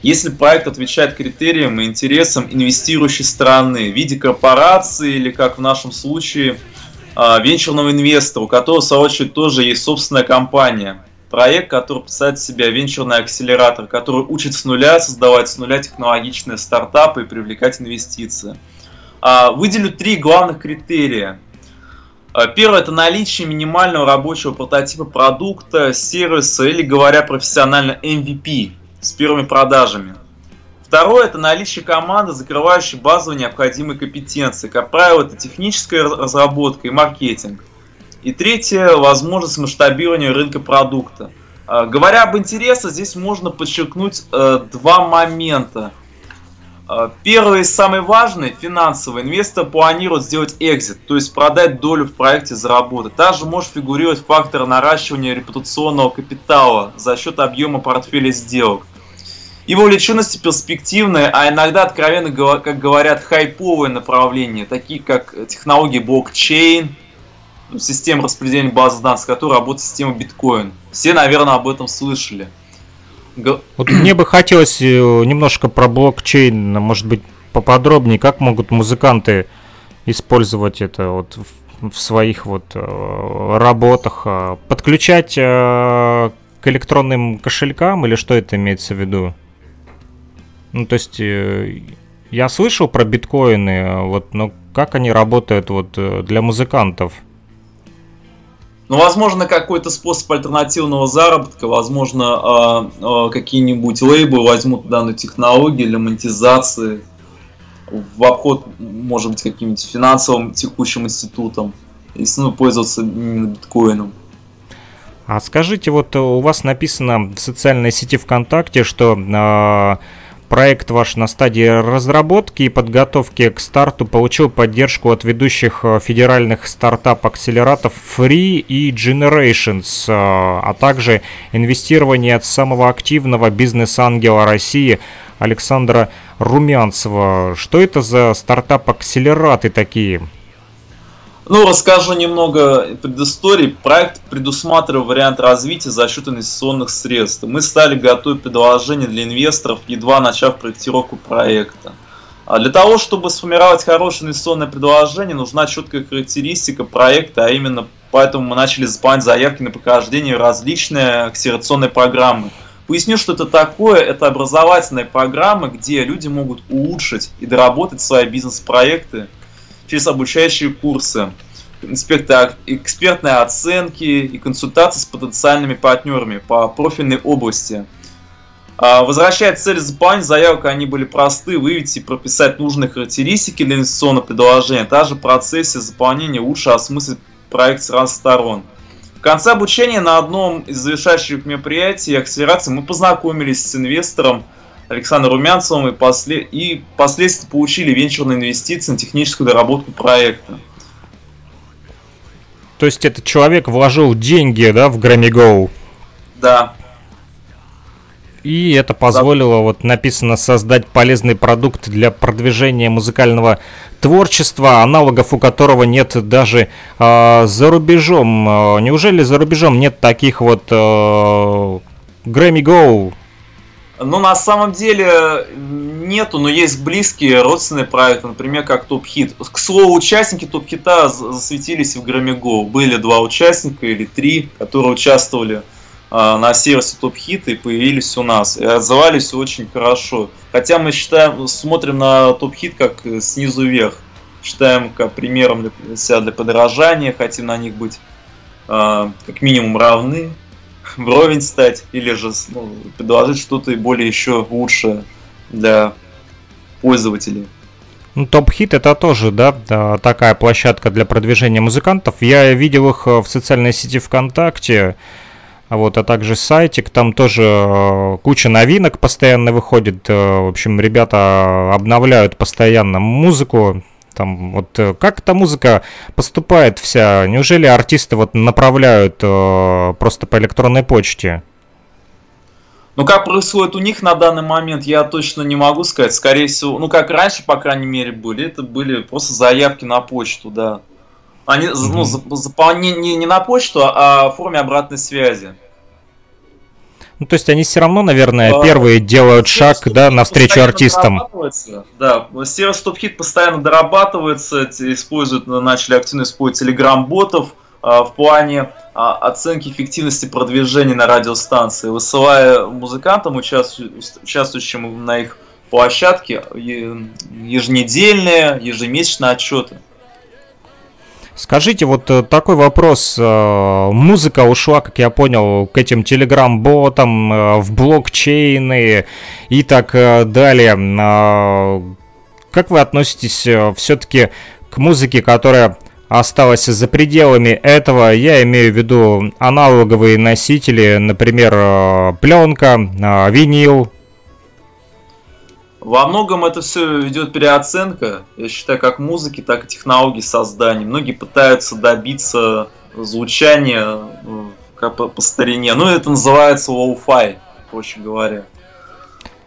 Если проект отвечает критериям и интересам инвестирующей страны в виде корпорации или, как в нашем случае, а, венчурного инвестора, у которого, в свою очередь, тоже есть собственная компания. Проект, который представляет себя венчурный акселератор, который учит с нуля создавать с нуля технологичные стартапы и привлекать инвестиции. А, выделю три главных критерия. А, первое – это наличие минимального рабочего прототипа продукта, сервиса или, говоря профессионально, MVP – с первыми продажами. Второе – это наличие команды, закрывающей базовые необходимые компетенции. Как правило, это техническая разработка и маркетинг. И третье – возможность масштабирования рынка продукта. А, говоря об интересах, здесь можно подчеркнуть э, два момента. А, первый и самый важный – финансовый. Инвестор планирует сделать экзит, то есть продать долю в проекте, заработать. Также может фигурировать фактор наращивания репутационного капитала за счет объема портфеля сделок. И вовлеченности перспективные, а иногда, откровенно как говорят, хайповые направления, такие как технологии блокчейн, ну, система распределения баз данных, с которой работает система биткоин. Все, наверное, об этом слышали. Вот мне бы хотелось э, немножко про блокчейн, может быть, поподробнее, как могут музыканты использовать это вот в, своих вот э, работах, э, подключать к электронным кошелькам или что это имеется в виду? Ну, то есть, э, я слышал про биткоины, вот, но как они работают вот э, для музыкантов? Ну, возможно, какой-то способ альтернативного заработка, возможно, э, э, какие-нибудь лейбы возьмут данную технологию для монетизации в обход, может быть, каким-нибудь финансовым текущим институтом, если ну, пользоваться именно биткоином. А скажите, вот у вас написано в социальной сети ВКонтакте, что э, Проект ваш на стадии разработки и подготовки к старту получил поддержку от ведущих э, федеральных стартап-акселератов Free и Generations, э, а также инвестирование от самого активного бизнес-ангела России Александра Румянцева. Что это за стартап-акселераты такие? Ну, расскажу немного предыстории. Проект предусматривал вариант развития за счет инвестиционных средств. Мы стали готовить предложение для инвесторов, едва начав проектировку проекта. А для того, чтобы сформировать хорошее инвестиционное предложение, нужна четкая характеристика проекта, а именно поэтому мы начали сбывать заявки на прохождение различные акселерационные программы. Поясню, что это такое. Это образовательные программы, где люди могут улучшить и доработать свои бизнес-проекты через обучающие курсы, экспертные оценки и консультации с потенциальными партнерами по профильной области. А, возвращая цель заполнения заявок, они были просты, выявить и прописать нужные характеристики для инвестиционного предложения. Также в процессе заполнения лучше осмыслить проект с разных сторон. В конце обучения на одном из завершающих мероприятий акселерации мы познакомились с инвестором Александром Румянцевым и, после... и впоследствии получили венчурные инвестиции на техническую доработку проекта. То есть этот человек вложил деньги, да, в Grammy Go? Да. И это позволило, вот написано, создать полезный продукт для продвижения музыкального творчества, аналогов у которого нет даже э, за рубежом. А, неужели за рубежом нет таких вот э, Grammy Go? Ну, на самом деле нету, но есть близкие родственные проекты, например, как Топ Хит. К слову, участники Топ Хита засветились в Grammy Go. Были два участника или три, которые участвовали а, на сервисе Топ Хит и появились у нас. И отзывались очень хорошо. Хотя мы считаем, смотрим на Топ Хит как снизу вверх. Считаем как примером для себя для подражания, хотим на них быть э, как минимум равны, вровень стать, или же ну, предложить что-то более еще лучшее для пользователей. Ну, топ-хит это тоже, да, такая площадка для продвижения музыкантов. Я видел их в социальной сети ВКонтакте. А вот, а также сайтик, там тоже э, куча новинок постоянно выходит. Э, в общем, ребята обновляют постоянно музыку. Там вот э, как эта музыка поступает вся? Неужели артисты вот направляют просто по электронной почте? Ну, как происходит у них на данный момент, я точно не могу сказать. Скорее всего, ну, как раньше, по крайней мере, были, это были просто заявки на почту, да. Они, mm-hmm. ну, заполнение не, не на почту, а в форме обратной связи. Ну, то есть они все равно, наверное, а, первые делают шаг, да, навстречу артистам. Да, сервис StopHit постоянно дорабатывается, используют, начали активно использовать телеграм-ботов а, в плане а, оценки эффективности продвижения на радиостанции, высылая музыкантам, участвующим на их площадке, еженедельные, ежемесячные отчеты. Скажите, вот э, такой вопрос. Э, музыка ушла, как я понял, к этим телеграм-ботам, э, в блокчейны и так далее. Как вы относитесь все-таки к музыке, которая осталась за пределами этого? Я имею в виду аналоговые носители, например, пленка, винил, во многом это все идет переоценка, я считаю, как музыки, так и технологий создания. Многие пытаются добиться звучания как по, по старине. Ну, это называется lo-fi, проще говоря.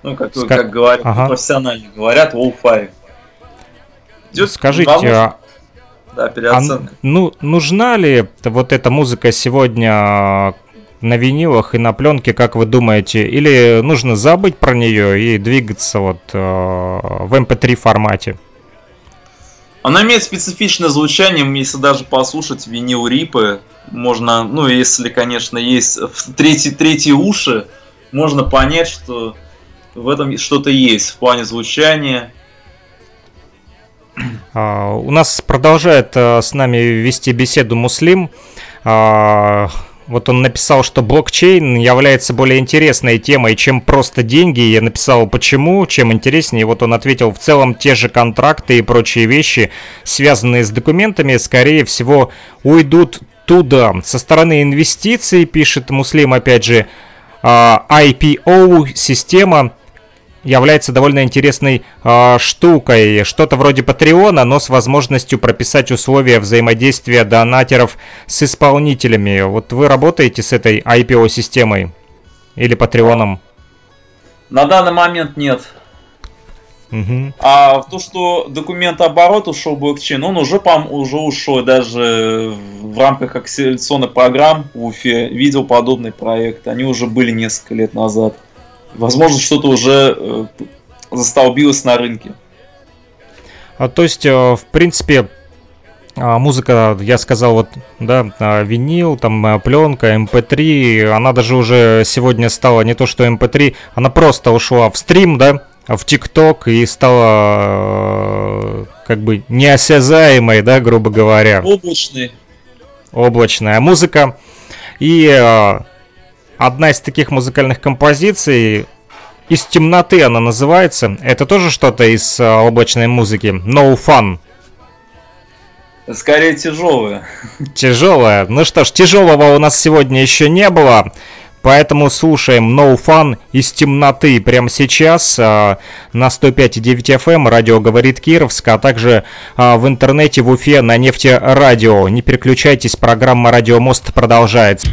Ну, как, Ска... как говорят, ага. профессионально говорят, lo-fi. Скажите, а... Да, переоценка. А, ну, нужна ли вот эта музыка сегодня на винилах и на пленке, как вы думаете? Или нужно забыть про нее и двигаться вот э, в MP3 эм формате? Она имеет специфичное звучание, если даже послушать винил рипы, можно, ну, если, конечно, есть третьи, третьи уши, можно понять, что в этом что-то есть в плане звучания. Uh, у нас продолжает uh, с нами вести беседу Муслим. Вот он написал, что блокчейн является более интересной темой, чем просто деньги. Я написал, почему, чем интереснее. Вот он ответил, в целом те же контракты и прочие вещи, связанные с документами, скорее всего, уйдут туда. Со стороны инвестиций, пишет Муслим, опять же, а, IPO-система является довольно интересной э, штукой. Что-то вроде Патреона, но с возможностью прописать условия взаимодействия донатеров с исполнителями. Вот вы работаете с этой IPO-системой или Патреоном? На данный момент нет. Мгм. А то, что документ оборот ушел в блокчейн, он уже, пом- уже ушел даже в рамках акселерационных программ в Уфе. Видел подобный проект. Они уже были несколько лет назад. Возможно, что-то уже э, застолбилось на рынке. А, то есть, э, в принципе, а, музыка, я сказал, вот, да, а, винил, там, а, пленка, MP3, она даже уже сегодня стала не то что MP3, она просто ушла в стрим, да, в ТикТок и стала э, как бы неосязаемой, да, грубо говоря, Облачный. облачная музыка. И одна из таких музыкальных композиций из темноты она называется. Это тоже что-то из э, облачной музыки. No Fun. Скорее тяжелые. Тяжелая. Ну что ж, тяжелого у нас сегодня еще не было. Поэтому слушаем No Fun из темноты прямо сейчас а, на 105.9 FM, радио говорит Кировск, а также а, в интернете в Уфе на нефте радио. Не переключайтесь, программа Радио Мост продолжается.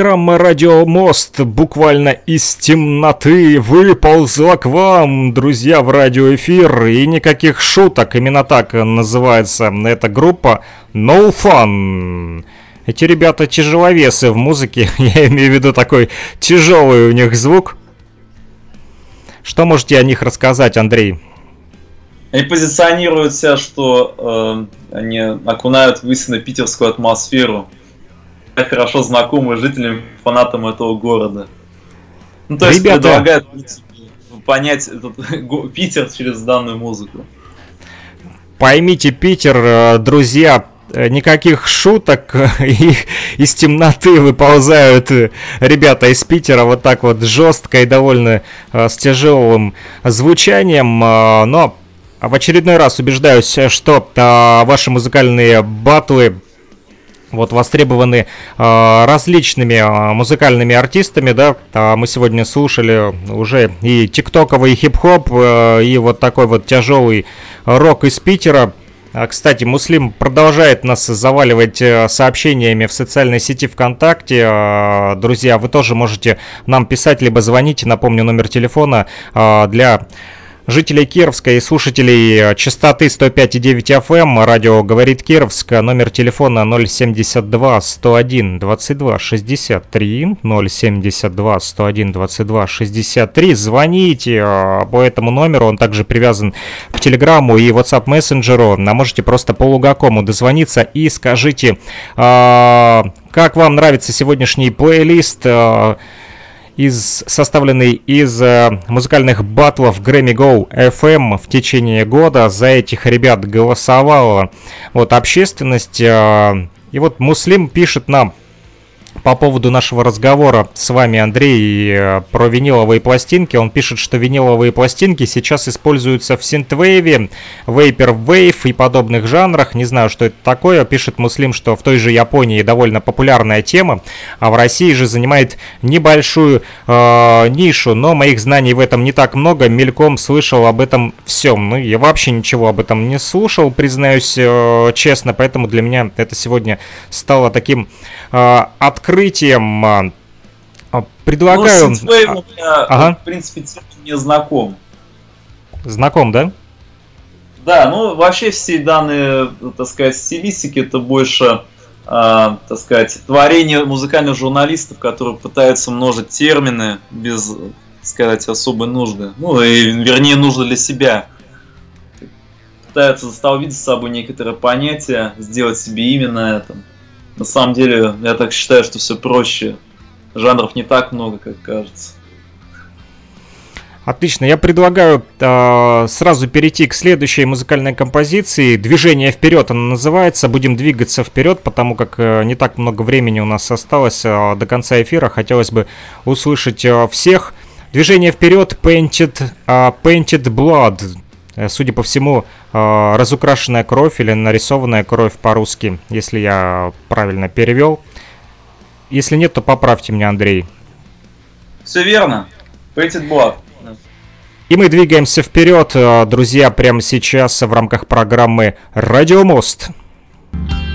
Программа «Радио Мост» буквально из темноты выползла к вам, друзья, в радиоэфир. И никаких шуток, именно так называется эта группа No Fun. Эти ребята тяжеловесы в музыке, я имею в виду такой тяжелый у них звук. Что можете о них рассказать, Андрей? Они позиционируют себя, что э, они окунают в истинно питерскую атмосферу. Хорошо знакомы жителям, фанатам этого города. Ну, то есть Ребята- предлагают понять этот Питер через данную музыку. Поймите, Питер, э, друзья, никаких шуток, и из темноты выползают ребята из Питера вот так вот жестко и довольно с тяжелым звучанием, но в очередной раз убеждаюсь, что ваши музыкальные батлы вот востребованы э, различными э, музыкальными артистами, да, э, мы сегодня слушали уже и тиктоковый хип-хоп, э, и вот такой вот тяжелый рок из Питера, кстати, Муслим продолжает нас заваливать сообщениями в социальной сети ВКонтакте. Друзья, вы тоже можете нам писать, либо звонить. Напомню, номер телефона для жителей Кировска и слушателей э, частоты 105,9 FM, радио «Говорит Кировск», номер телефона 072 101 22 63, 072 101 22 63. Звоните э, по этому номеру, он также привязан к Телеграмму и WhatsApp мессенджеру, а можете просто по Лугакому дозвониться и скажите, э, как вам нравится сегодняшний плейлист, из, составленный из э, музыкальных батлов Grammy Go FM в течение года. За этих ребят голосовала вот общественность. Э, и вот Муслим пишет нам, по поводу нашего разговора с вами, Андрей, э, про виниловые пластинки. Он пишет, что виниловые пластинки сейчас используются в синтвейве, вейпер-вейв и подобных жанрах. Не знаю, что это такое. Пишет Муслим, что в той же Японии довольно популярная тема, а в России же занимает небольшую э, нишу. Но моих знаний в этом не так много. Мельком слышал об этом всем. Ну, я вообще ничего об этом не слушал, признаюсь э, честно. Поэтому для меня это сегодня стало таким э, открытием. А, а, предлагаю... Ну, Синтвейв у меня, ага. в принципе, не знаком. Знаком, да? Да, ну вообще все данные, так сказать, стилистики это больше, э, так сказать, творение музыкальных журналистов, которые пытаются множить термины без, так сказать, особой нужды. Ну, и, вернее, нужды для себя. Пытаются столбить за собой некоторые понятия, сделать себе имя на этом. На самом деле, я так считаю, что все проще. Жанров не так много, как кажется. Отлично, я предлагаю э, сразу перейти к следующей музыкальной композиции. Движение вперед она называется. Будем двигаться вперед, потому как э, не так много времени у нас осталось э, до конца эфира. Хотелось бы услышать э, всех. Движение вперед, Painted, э, Painted Blood. Э, судя по всему, э, разукрашенная кровь или нарисованная кровь по-русски, если я правильно перевел. Если нет, то поправьте меня, Андрей. Все верно. Painted Blood. И мы двигаемся вперед, э, друзья, прямо сейчас в рамках программы «Радиомост». Радиомост.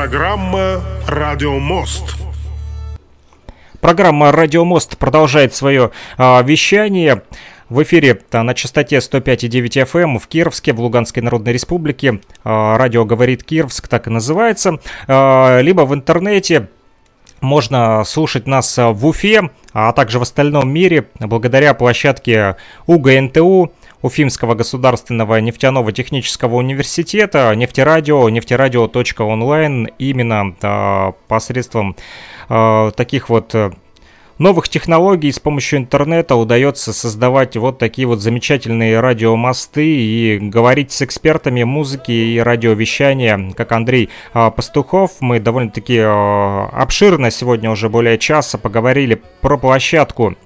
Программа «Радио Мост». Программа «Радио Мост» продолжает свое э, вещание. В эфире на частоте 105,9 FM эм в Кировске, в Луганской Народной Республике. Э, радио «Говорит Кировск», так и называется. Э, либо в интернете можно слушать нас в Уфе, а также в остальном мире благодаря площадке УГНТУ, Уфимского государственного нефтяного технического университета, нефтерадио, нефтерадио.онлайн, именно э, посредством э, таких вот э, новых технологий с помощью интернета удается создавать вот такие вот замечательные радиомосты и говорить с экспертами музыки и радиовещания, как Андрей э, Пастухов. Мы довольно-таки э, обширно сегодня уже более часа поговорили про площадку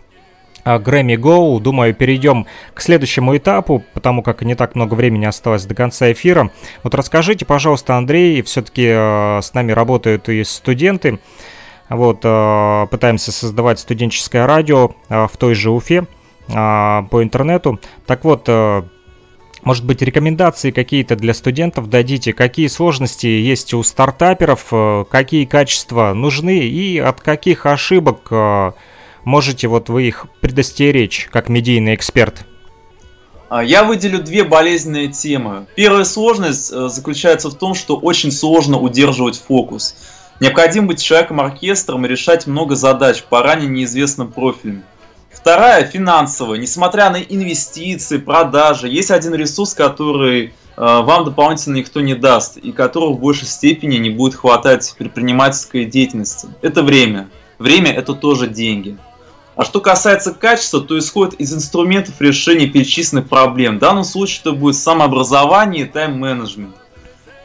Грэмми Гоу. Думаю, перейдем к следующему этапу, потому как не так много времени осталось до конца эфира. Вот расскажите, пожалуйста, Андрей, все-таки э, с нами работают и студенты. Вот, э, пытаемся создавать студенческое радио э, в той же Уфе по интернету. Так вот, может быть, рекомендации какие-то для студентов дадите? Какие сложности есть у стартаперов? Какие качества нужны? И от каких ошибок можете вот вы их предостеречь, как медийный эксперт? А, я выделю две болезненные темы. Первая сложность э, заключается в том, что очень сложно удерживать фокус. Необходимо быть человеком-оркестром и решать много задач по ранее неизвестным профилям. Вторая – финансовая. Несмотря на инвестиции, продажи, есть один ресурс, который э, вам дополнительно никто не даст и которого в большей степени не будет хватать предпринимательской деятельности. Это время. Время – это тоже деньги. А что касается качества, то исходит из инструментов решения перечисленных проблем. В данном случае это будет самообразование и тайм-менеджмент.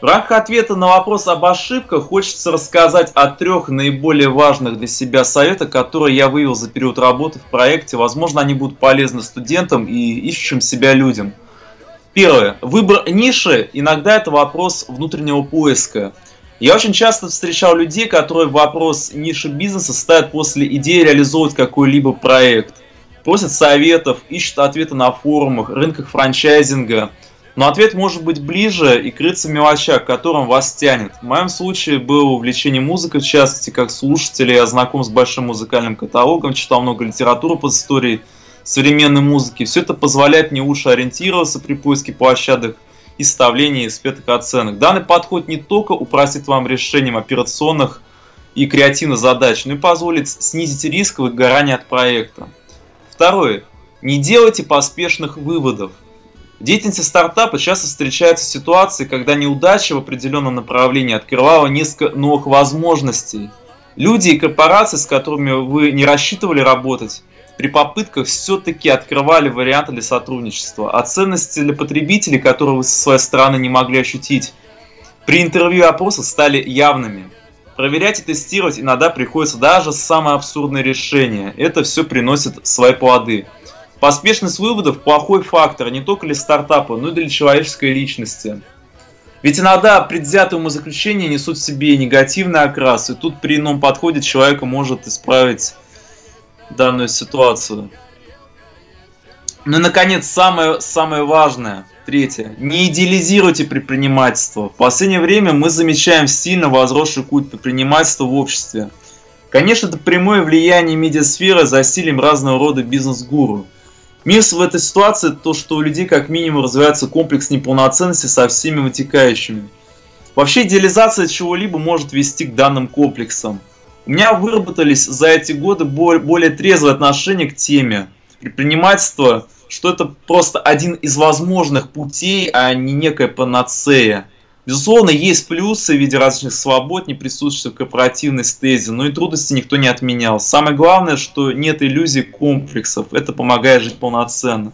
В рамках ответа на вопрос об ошибках хочется рассказать о трех наиболее важных для себя советах, которые я вывел за период работы в проекте. Возможно, они будут полезны студентам и ищущим себя людям. Первое. Выбор ниши иногда это вопрос внутреннего поиска. Я очень часто встречал людей, которые вопрос ниши бизнеса ставят после идеи реализовывать какой-либо проект. Просят советов, ищут ответы на форумах, рынках франчайзинга. Но ответ может быть ближе и крыться в мелочах, к которым вас тянет. В моем случае было увлечение музыкой, в частности, как слушатель. Я знаком с большим музыкальным каталогом, читал много литературы по истории современной музыки. Все это позволяет мне лучше ориентироваться при поиске площадок и составлении оценок. Данный подход не только упростит вам решением операционных и креативных задач, но и позволит снизить риск выгорания от проекта. Второе. Не делайте поспешных выводов. В деятельности стартапа часто встречаются ситуации, когда неудача в определенном направлении открывала несколько новых возможностей. Люди и корпорации, с которыми вы не рассчитывали работать, при попытках все-таки открывали варианты для сотрудничества, а ценности для потребителей, которые вы со своей стороны не могли ощутить, при интервью и опросах стали явными. Проверять и тестировать иногда приходится даже самые абсурдные решения. Это все приносит свои плоды. Поспешность выводов – плохой фактор не только для стартапа, но и для человеческой личности. Ведь иногда предвзятые умозаключения несут в себе негативный окрас, и тут при ином подходе человека может исправить данную ситуацию. Ну и, наконец, самое, самое важное, третье. Не идеализируйте предпринимательство. В последнее время мы замечаем сильно возросший культ предпринимательства в обществе. Конечно, это прямое влияние медиасферы за стилем разного рода бизнес-гуру. Минус в этой ситуации то, что у людей как минимум развивается комплекс неполноценности со всеми вытекающими. Вообще идеализация чего-либо может вести к данным комплексам. У меня выработались за эти годы более трезвое отношение к теме предпринимательства, что это просто один из возможных путей, а не некая панацея. Безусловно, есть плюсы в виде различных свобод, не присутствующих в корпоративной стезе, но и трудности никто не отменял. Самое главное, что нет иллюзий комплексов, это помогает жить полноценно.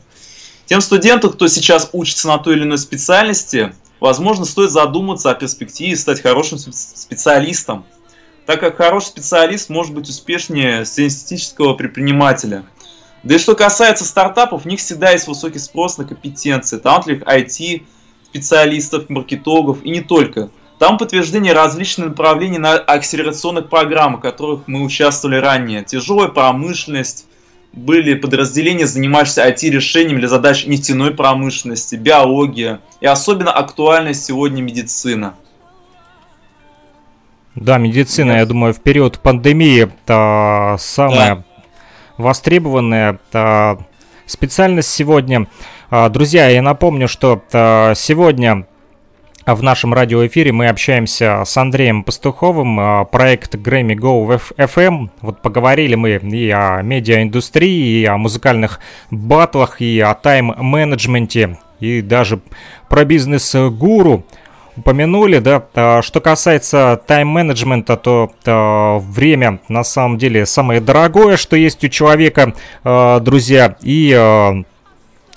Тем студентам, кто сейчас учится на той или иной специальности, возможно, стоит задуматься о перспективе стать хорошим специалистом так как хороший специалист может быть успешнее среднестатистического предпринимателя. Да и что касается стартапов, в них всегда есть высокий спрос на компетенции, талантливых IT, специалистов, маркетологов и не только. Там подтверждение различных направлений на акселерационных программах, в которых мы участвовали ранее. Тяжелая промышленность, были подразделения, занимающиеся IT-решением для задач нефтяной промышленности, биология и особенно актуальна сегодня медицина. Да, медицина, я думаю, в период пандемии это самая Да. востребованная это специальность сегодня. А, Друзья, я напомню, что а, сегодня в нашем радиоэфире мы общаемся с Андреем Пастуховым, а, проект Grammy Go FM. Вот поговорили мы и о медиаиндустрии, и о музыкальных батлах, и о тайм-менеджменте, и даже про бизнес-гуру упомянули, да. А, Что касается тайм-менеджмента, то а, время на самом деле самое дорогое, что есть у человека, а, друзья, и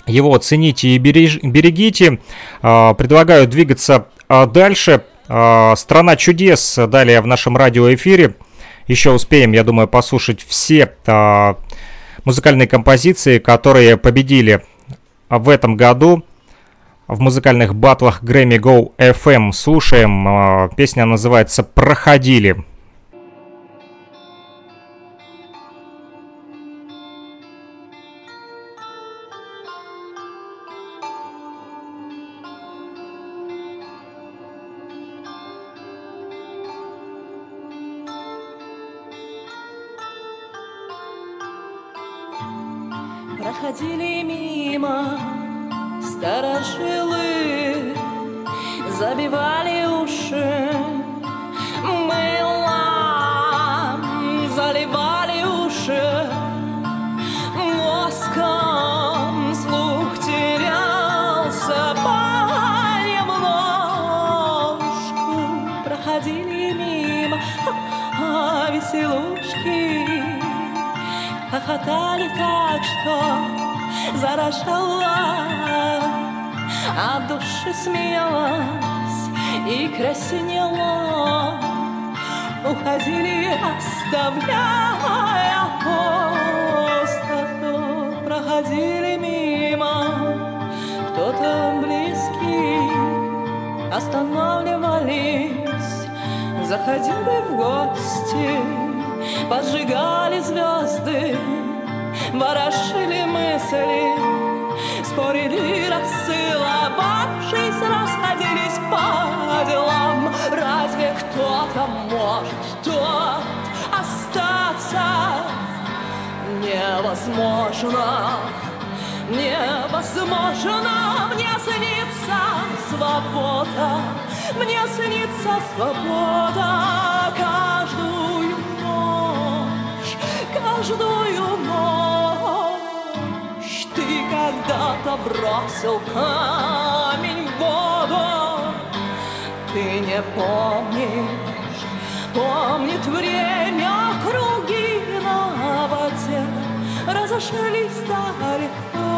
его цените и берегите. Предлагаю двигаться дальше. Страна чудес далее в нашем радиоэфире. Еще успеем, я думаю, послушать все музыкальные композиции, которые победили в этом году в музыкальных батлах Grammy Go FM. Слушаем. а, Песня называется «Проходили». Проходили веселушки, хохотали так, что заражала, а души смеялась и краснела. Уходили, оставляя пустоту, проходили мимо, кто-то близкий, останавливались, заходили в гости, поджигали звезды, ворошили мысли, спорили, рассылавшись, расходились по делам. Разве кто-то может тут остаться? Невозможно, невозможно мне снится свобода, мне снится свобода каждую ночь, каждую ночь. Ты когда-то бросил камень в воду, ты не помнишь, помнит время круги на воде разошлись далеко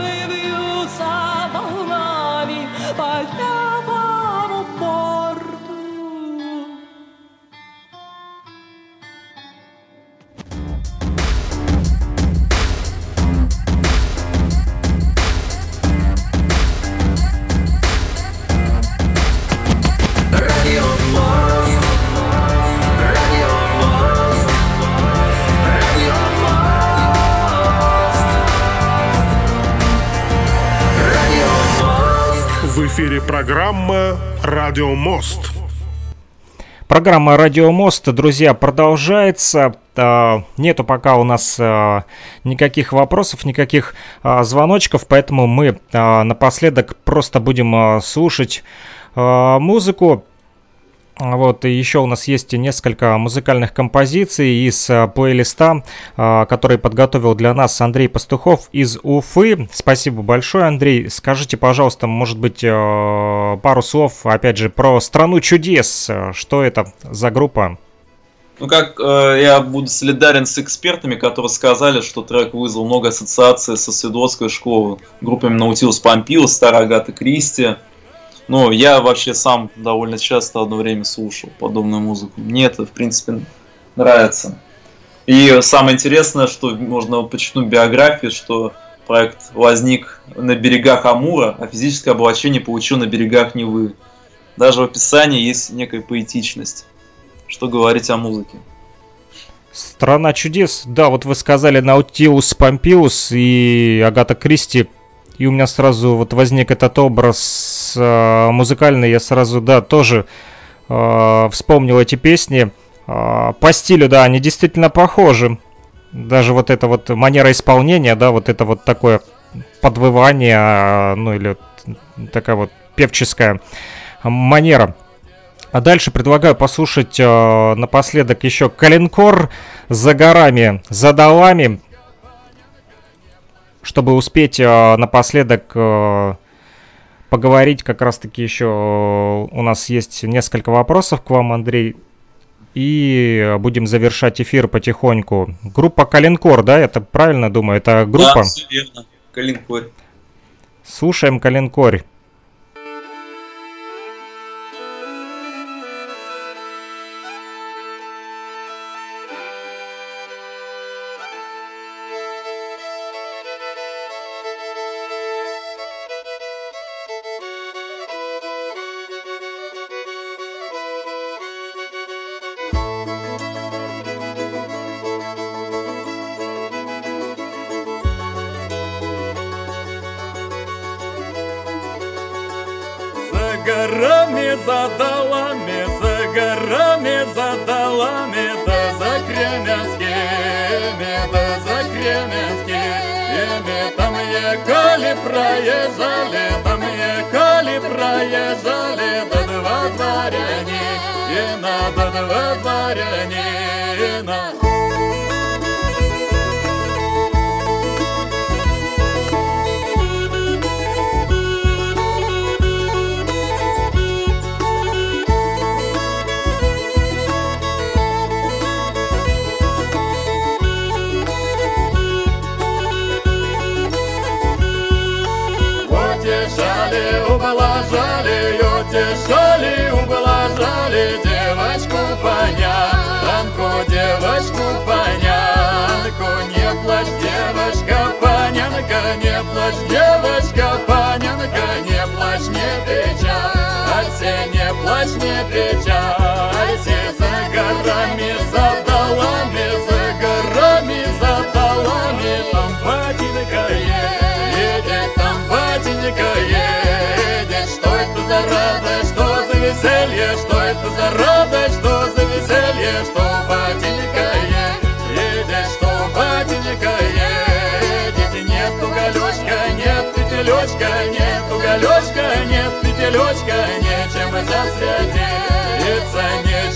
и бьются волнами по программа «Радио Мост». Программа «Радио Мост», друзья, продолжается. А, Нету пока у нас а, никаких вопросов, никаких а, звоночков, поэтому мы напоследок просто будем слушать музыку. А, Вот, и еще у нас есть несколько музыкальных композиций из а, плейлиста, а, который подготовил для нас Андрей Пастухов из Уфы. Спасибо большое, Андрей. Скажите, пожалуйста, может быть, а, пару слов, опять же, про «Страну чудес». Что это за группа? Ну, как э, я буду солидарен с экспертами, которые сказали, что трек вызвал много ассоциаций со Свидовской школой, группами Наутилус Помпилус, Старая Агата Кристи. Ну, я вообще сам довольно часто одно время слушал подобную музыку. Мне это, в принципе, нравится. И самое интересное, что можно почитать биографии, что проект возник на берегах Амура, а физическое облачение получил на берегах Невы. Даже в описании есть некая поэтичность. Что говорить о музыке. Страна чудес. Да, вот вы сказали Наутилус Помпилус и Агата Кристи. И у меня сразу вот возник этот образ э, музыкальный. Я сразу, да, тоже э, вспомнил эти песни. Э, по стилю, да, они действительно похожи. Даже вот эта вот манера исполнения, да, вот это вот такое подвывание, ну или такая вот певческая манера. А дальше предлагаю послушать э, напоследок еще Калинкор за горами, за долами, чтобы успеть э, напоследок э, поговорить как раз-таки еще у нас есть несколько вопросов к вам, Андрей. И будем завершать эфир потихоньку. Группа Калинкор, да, это правильно думаю? Это группа? Да, все верно. Калинкор. Слушаем девочку понянку, не плачь, девочка понянка, не плачь, девочка понянка, не плачь, не печалься, не плачь, не печалься, за горами, за долами, за горами, за долами, там батенька едет, там батенька едет, что это за радость, что за веселье, что это за радость.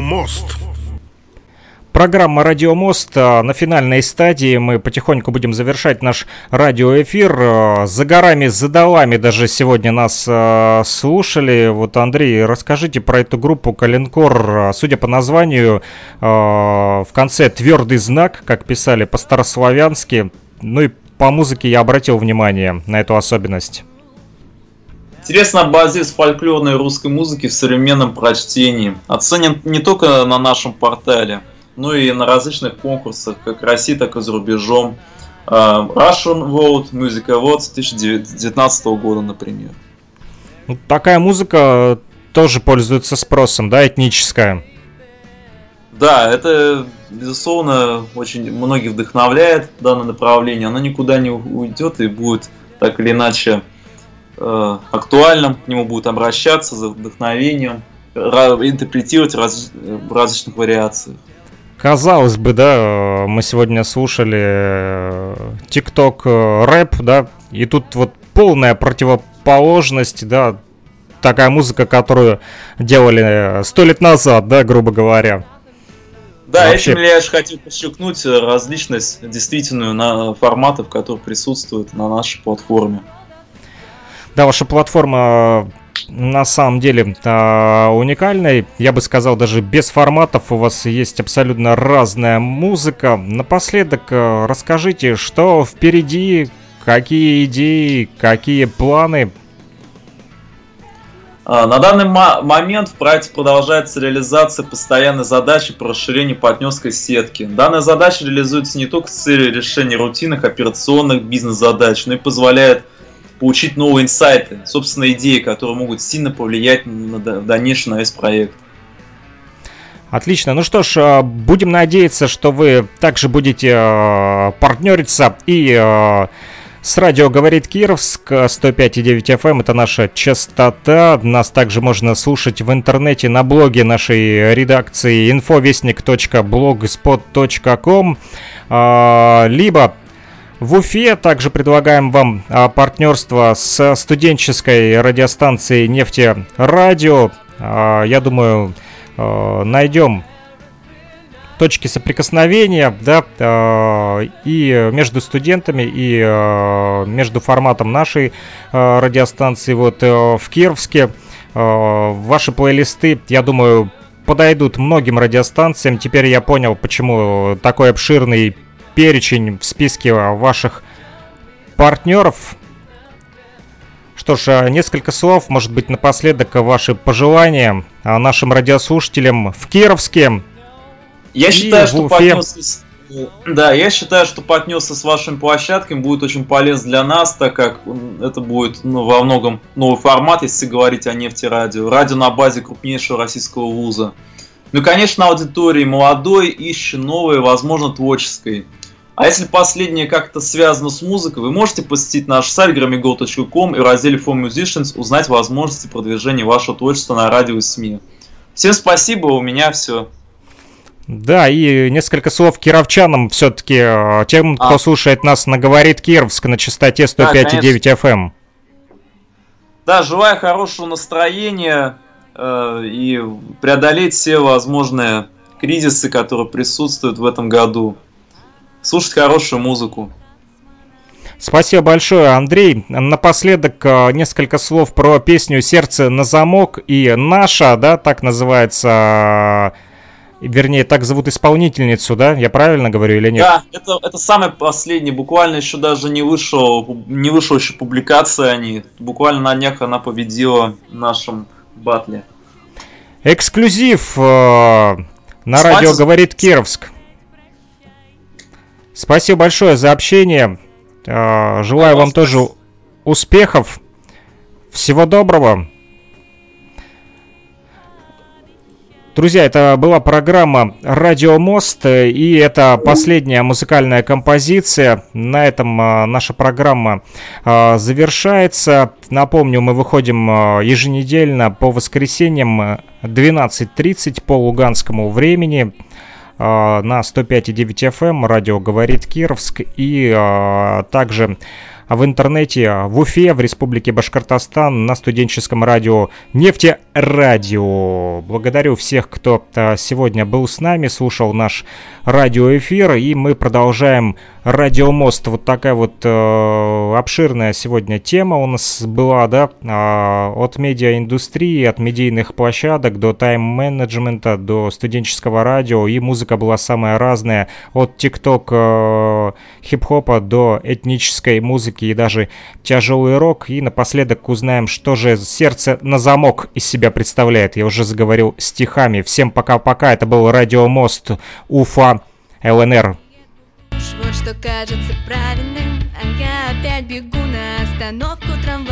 Мост». Программа «Радио Мост» а, на финальной стадии. Мы потихоньку будем завершать наш радиоэфир. А, за горами, за долами даже сегодня нас а, слушали. Вот, Андрей, расскажите про эту группу «Калинкор». Судя по названию, в конце «Твердый знак», как писали по-старославянски. Ну и по музыке я обратил внимание на эту особенность. Интересно базис фольклорной русской музыки в современном прочтении. Оценен не только на нашем портале, но и на различных конкурсах, как в России, так и за рубежом. Uh, Russian World Music Awards 2019 года, например. Ну, такая музыка тоже пользуется спросом, да, этническая? Да, это, безусловно, очень многих вдохновляет данное направление. Оно никуда не уйдет и будет так или иначе э, актуальным, к нему будут обращаться за вдохновением, интерпретировать раз, в различных вариациях. Казалось бы, да, э, мы сегодня слушали TikTok э, рэп, да, и тут вот полная противоположность, да, такая музыка, которую делали сто лет назад, да, грубо говоря. Да, Вообще- этим я лишь хотел подчеркнуть различность действительную на форматов, которые присутствуют на нашей платформе. Да, ваша платформа э, на самом деле э, уникальная. Я бы сказал, даже без форматов у вас есть абсолютно разная музыка. Напоследок э, расскажите, что впереди, какие идеи, какие планы. А, На данный мо- момент в проекте продолжается реализация постоянной задачи по расширению партнерской сетки. Данная задача реализуется не только с целью решения рутинных операционных бизнес-задач, но и позволяет получить новые инсайты, собственно, идеи, которые могут сильно повлиять на да- в дальнейшем на весь проект. Отлично. Ну что ж, э, будем надеяться, что вы также будете э, партнериться и э, с радио «Говорит Кировск» 105,9 FM. Это наша частота. Нас также можно слушать в интернете на блоге нашей редакции infovестник.blogspot.com э, либо в Уфе также предлагаем вам а, партнерство с студенческой радиостанцией «Нефти Радио». А, я думаю, а, найдем точки соприкосновения, да, и между студентами, и между форматом нашей радиостанции вот э, в Кировске. Ваши плейлисты, я думаю, подойдут многим радиостанциям. Теперь я понял, почему такой обширный перечень в списке ваших партнеров. Что ж, а, несколько слов, может быть, напоследок ваши пожелания а, нашим радиослушателям в Кировске. Я считаю, что Уфе. партнерство с- Да, я считаю, что партнерство с вашими площадками будет очень полезно для нас, так как это будет ну, во многом новый формат, если говорить о нефтерадио. Радио на базе крупнейшего российского вуза. Ну и, конечно, аудитории молодой, ищущей новой, возможно, творческой. А если последнее как-то связано с музыкой, вы можете посетить наш сайт grammy.com и в разделе For Musicians узнать возможности продвижения вашего творчества на радио и СМИ. Всем спасибо, у меня все. Да, и несколько слов кировчанам все-таки, тем, кто А. слушает нас на «Говорит Кировск» на частоте 105,9 FM. Да, желаю хорошего настроения э, и преодолеть все возможные кризисы, которые присутствуют в этом году. Слушать хорошую музыку. Спасибо большое, Андрей. Напоследок э, несколько слов про песню «Сердце на замок» и «Наша», да, так называется, э, вернее, так зовут исполнительницу, да? Я правильно говорю или нет? Да, это, это самый последний, буквально еще даже не вышел, не вышел еще публикация о ней. Буквально на днях она победила в нашем батле. Эксклюзив э, на Спасибо. радио «Говорит Кировск». Спасибо большое за общение. Э, Желаю вам тоже успехов. Всего доброго. Друзья, это была программа «Радио Мост», э, и это последняя музыкальная композиция. На этом э, наша программа завершается. Напомню, мы выходим еженедельно по воскресеньям э, 12.30 по луганскому времени на 105,9 FM, радио «Говорит Кировск», и э, также в интернете в Уфе, в Республике Башкортостан, на студенческом радио «Нефти Радио». Благодарю всех, кто э, сегодня был с нами, слушал наш радиоэфир, и мы продолжаем «Радиомост». Вот такая вот э, обширная сегодня тема у нас была, да, а, от медиаиндустрии, от медийных площадок до тайм-менеджмента, до студенческого радио, и музыка была самая разная, от тикток э, хип-хопа до этнической музыки и даже тяжелый рок. И напоследок узнаем, что же сердце на замок из себя представляет. Я уже заговорил стихами. Всем пока-пока. Это был Радиомост Уфа ЛНР. Вот что кажется правильным А я опять бегу на остановку трамвайную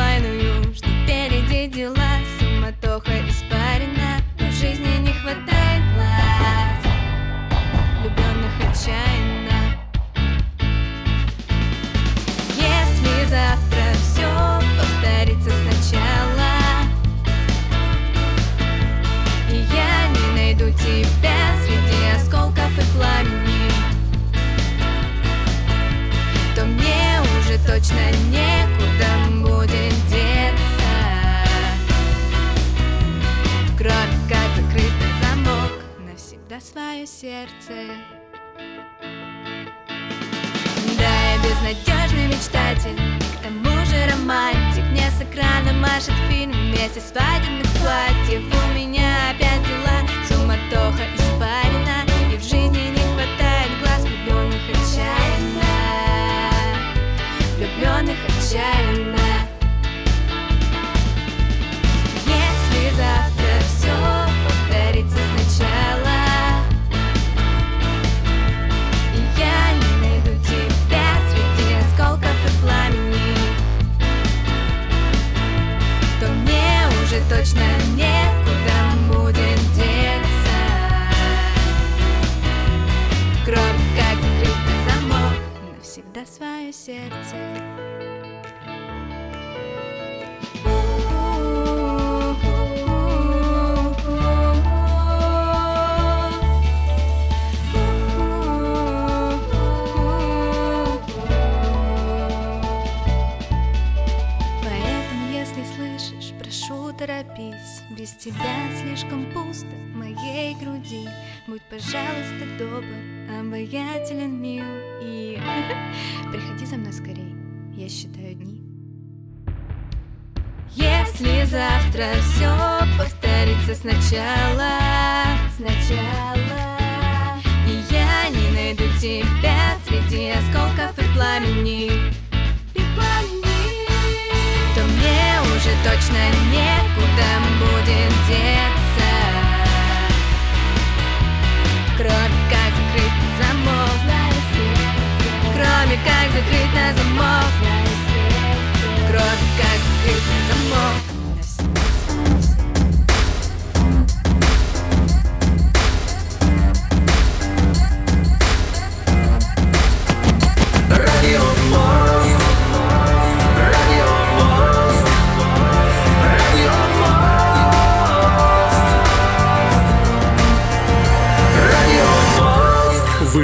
свое сердце. Да, я безнадежный мечтатель К тому же романтик. Мне с экрана машет фильм Вместе свадебных платьев У меня опять дела Суматоха испарена свое сердце торопись Без тебя слишком пусто в моей груди. Будь, пожалуйста, добр, обаятелен, мил И приходи за мной скорей, я считаю дни. Если завтра все повторится сначала Сначала И я не найду тебя среди осколков и пламени уже точно некуда будет деться. Кроме как закрыть на замок Кроме как закрыть на замок Кроме как закрыть на замок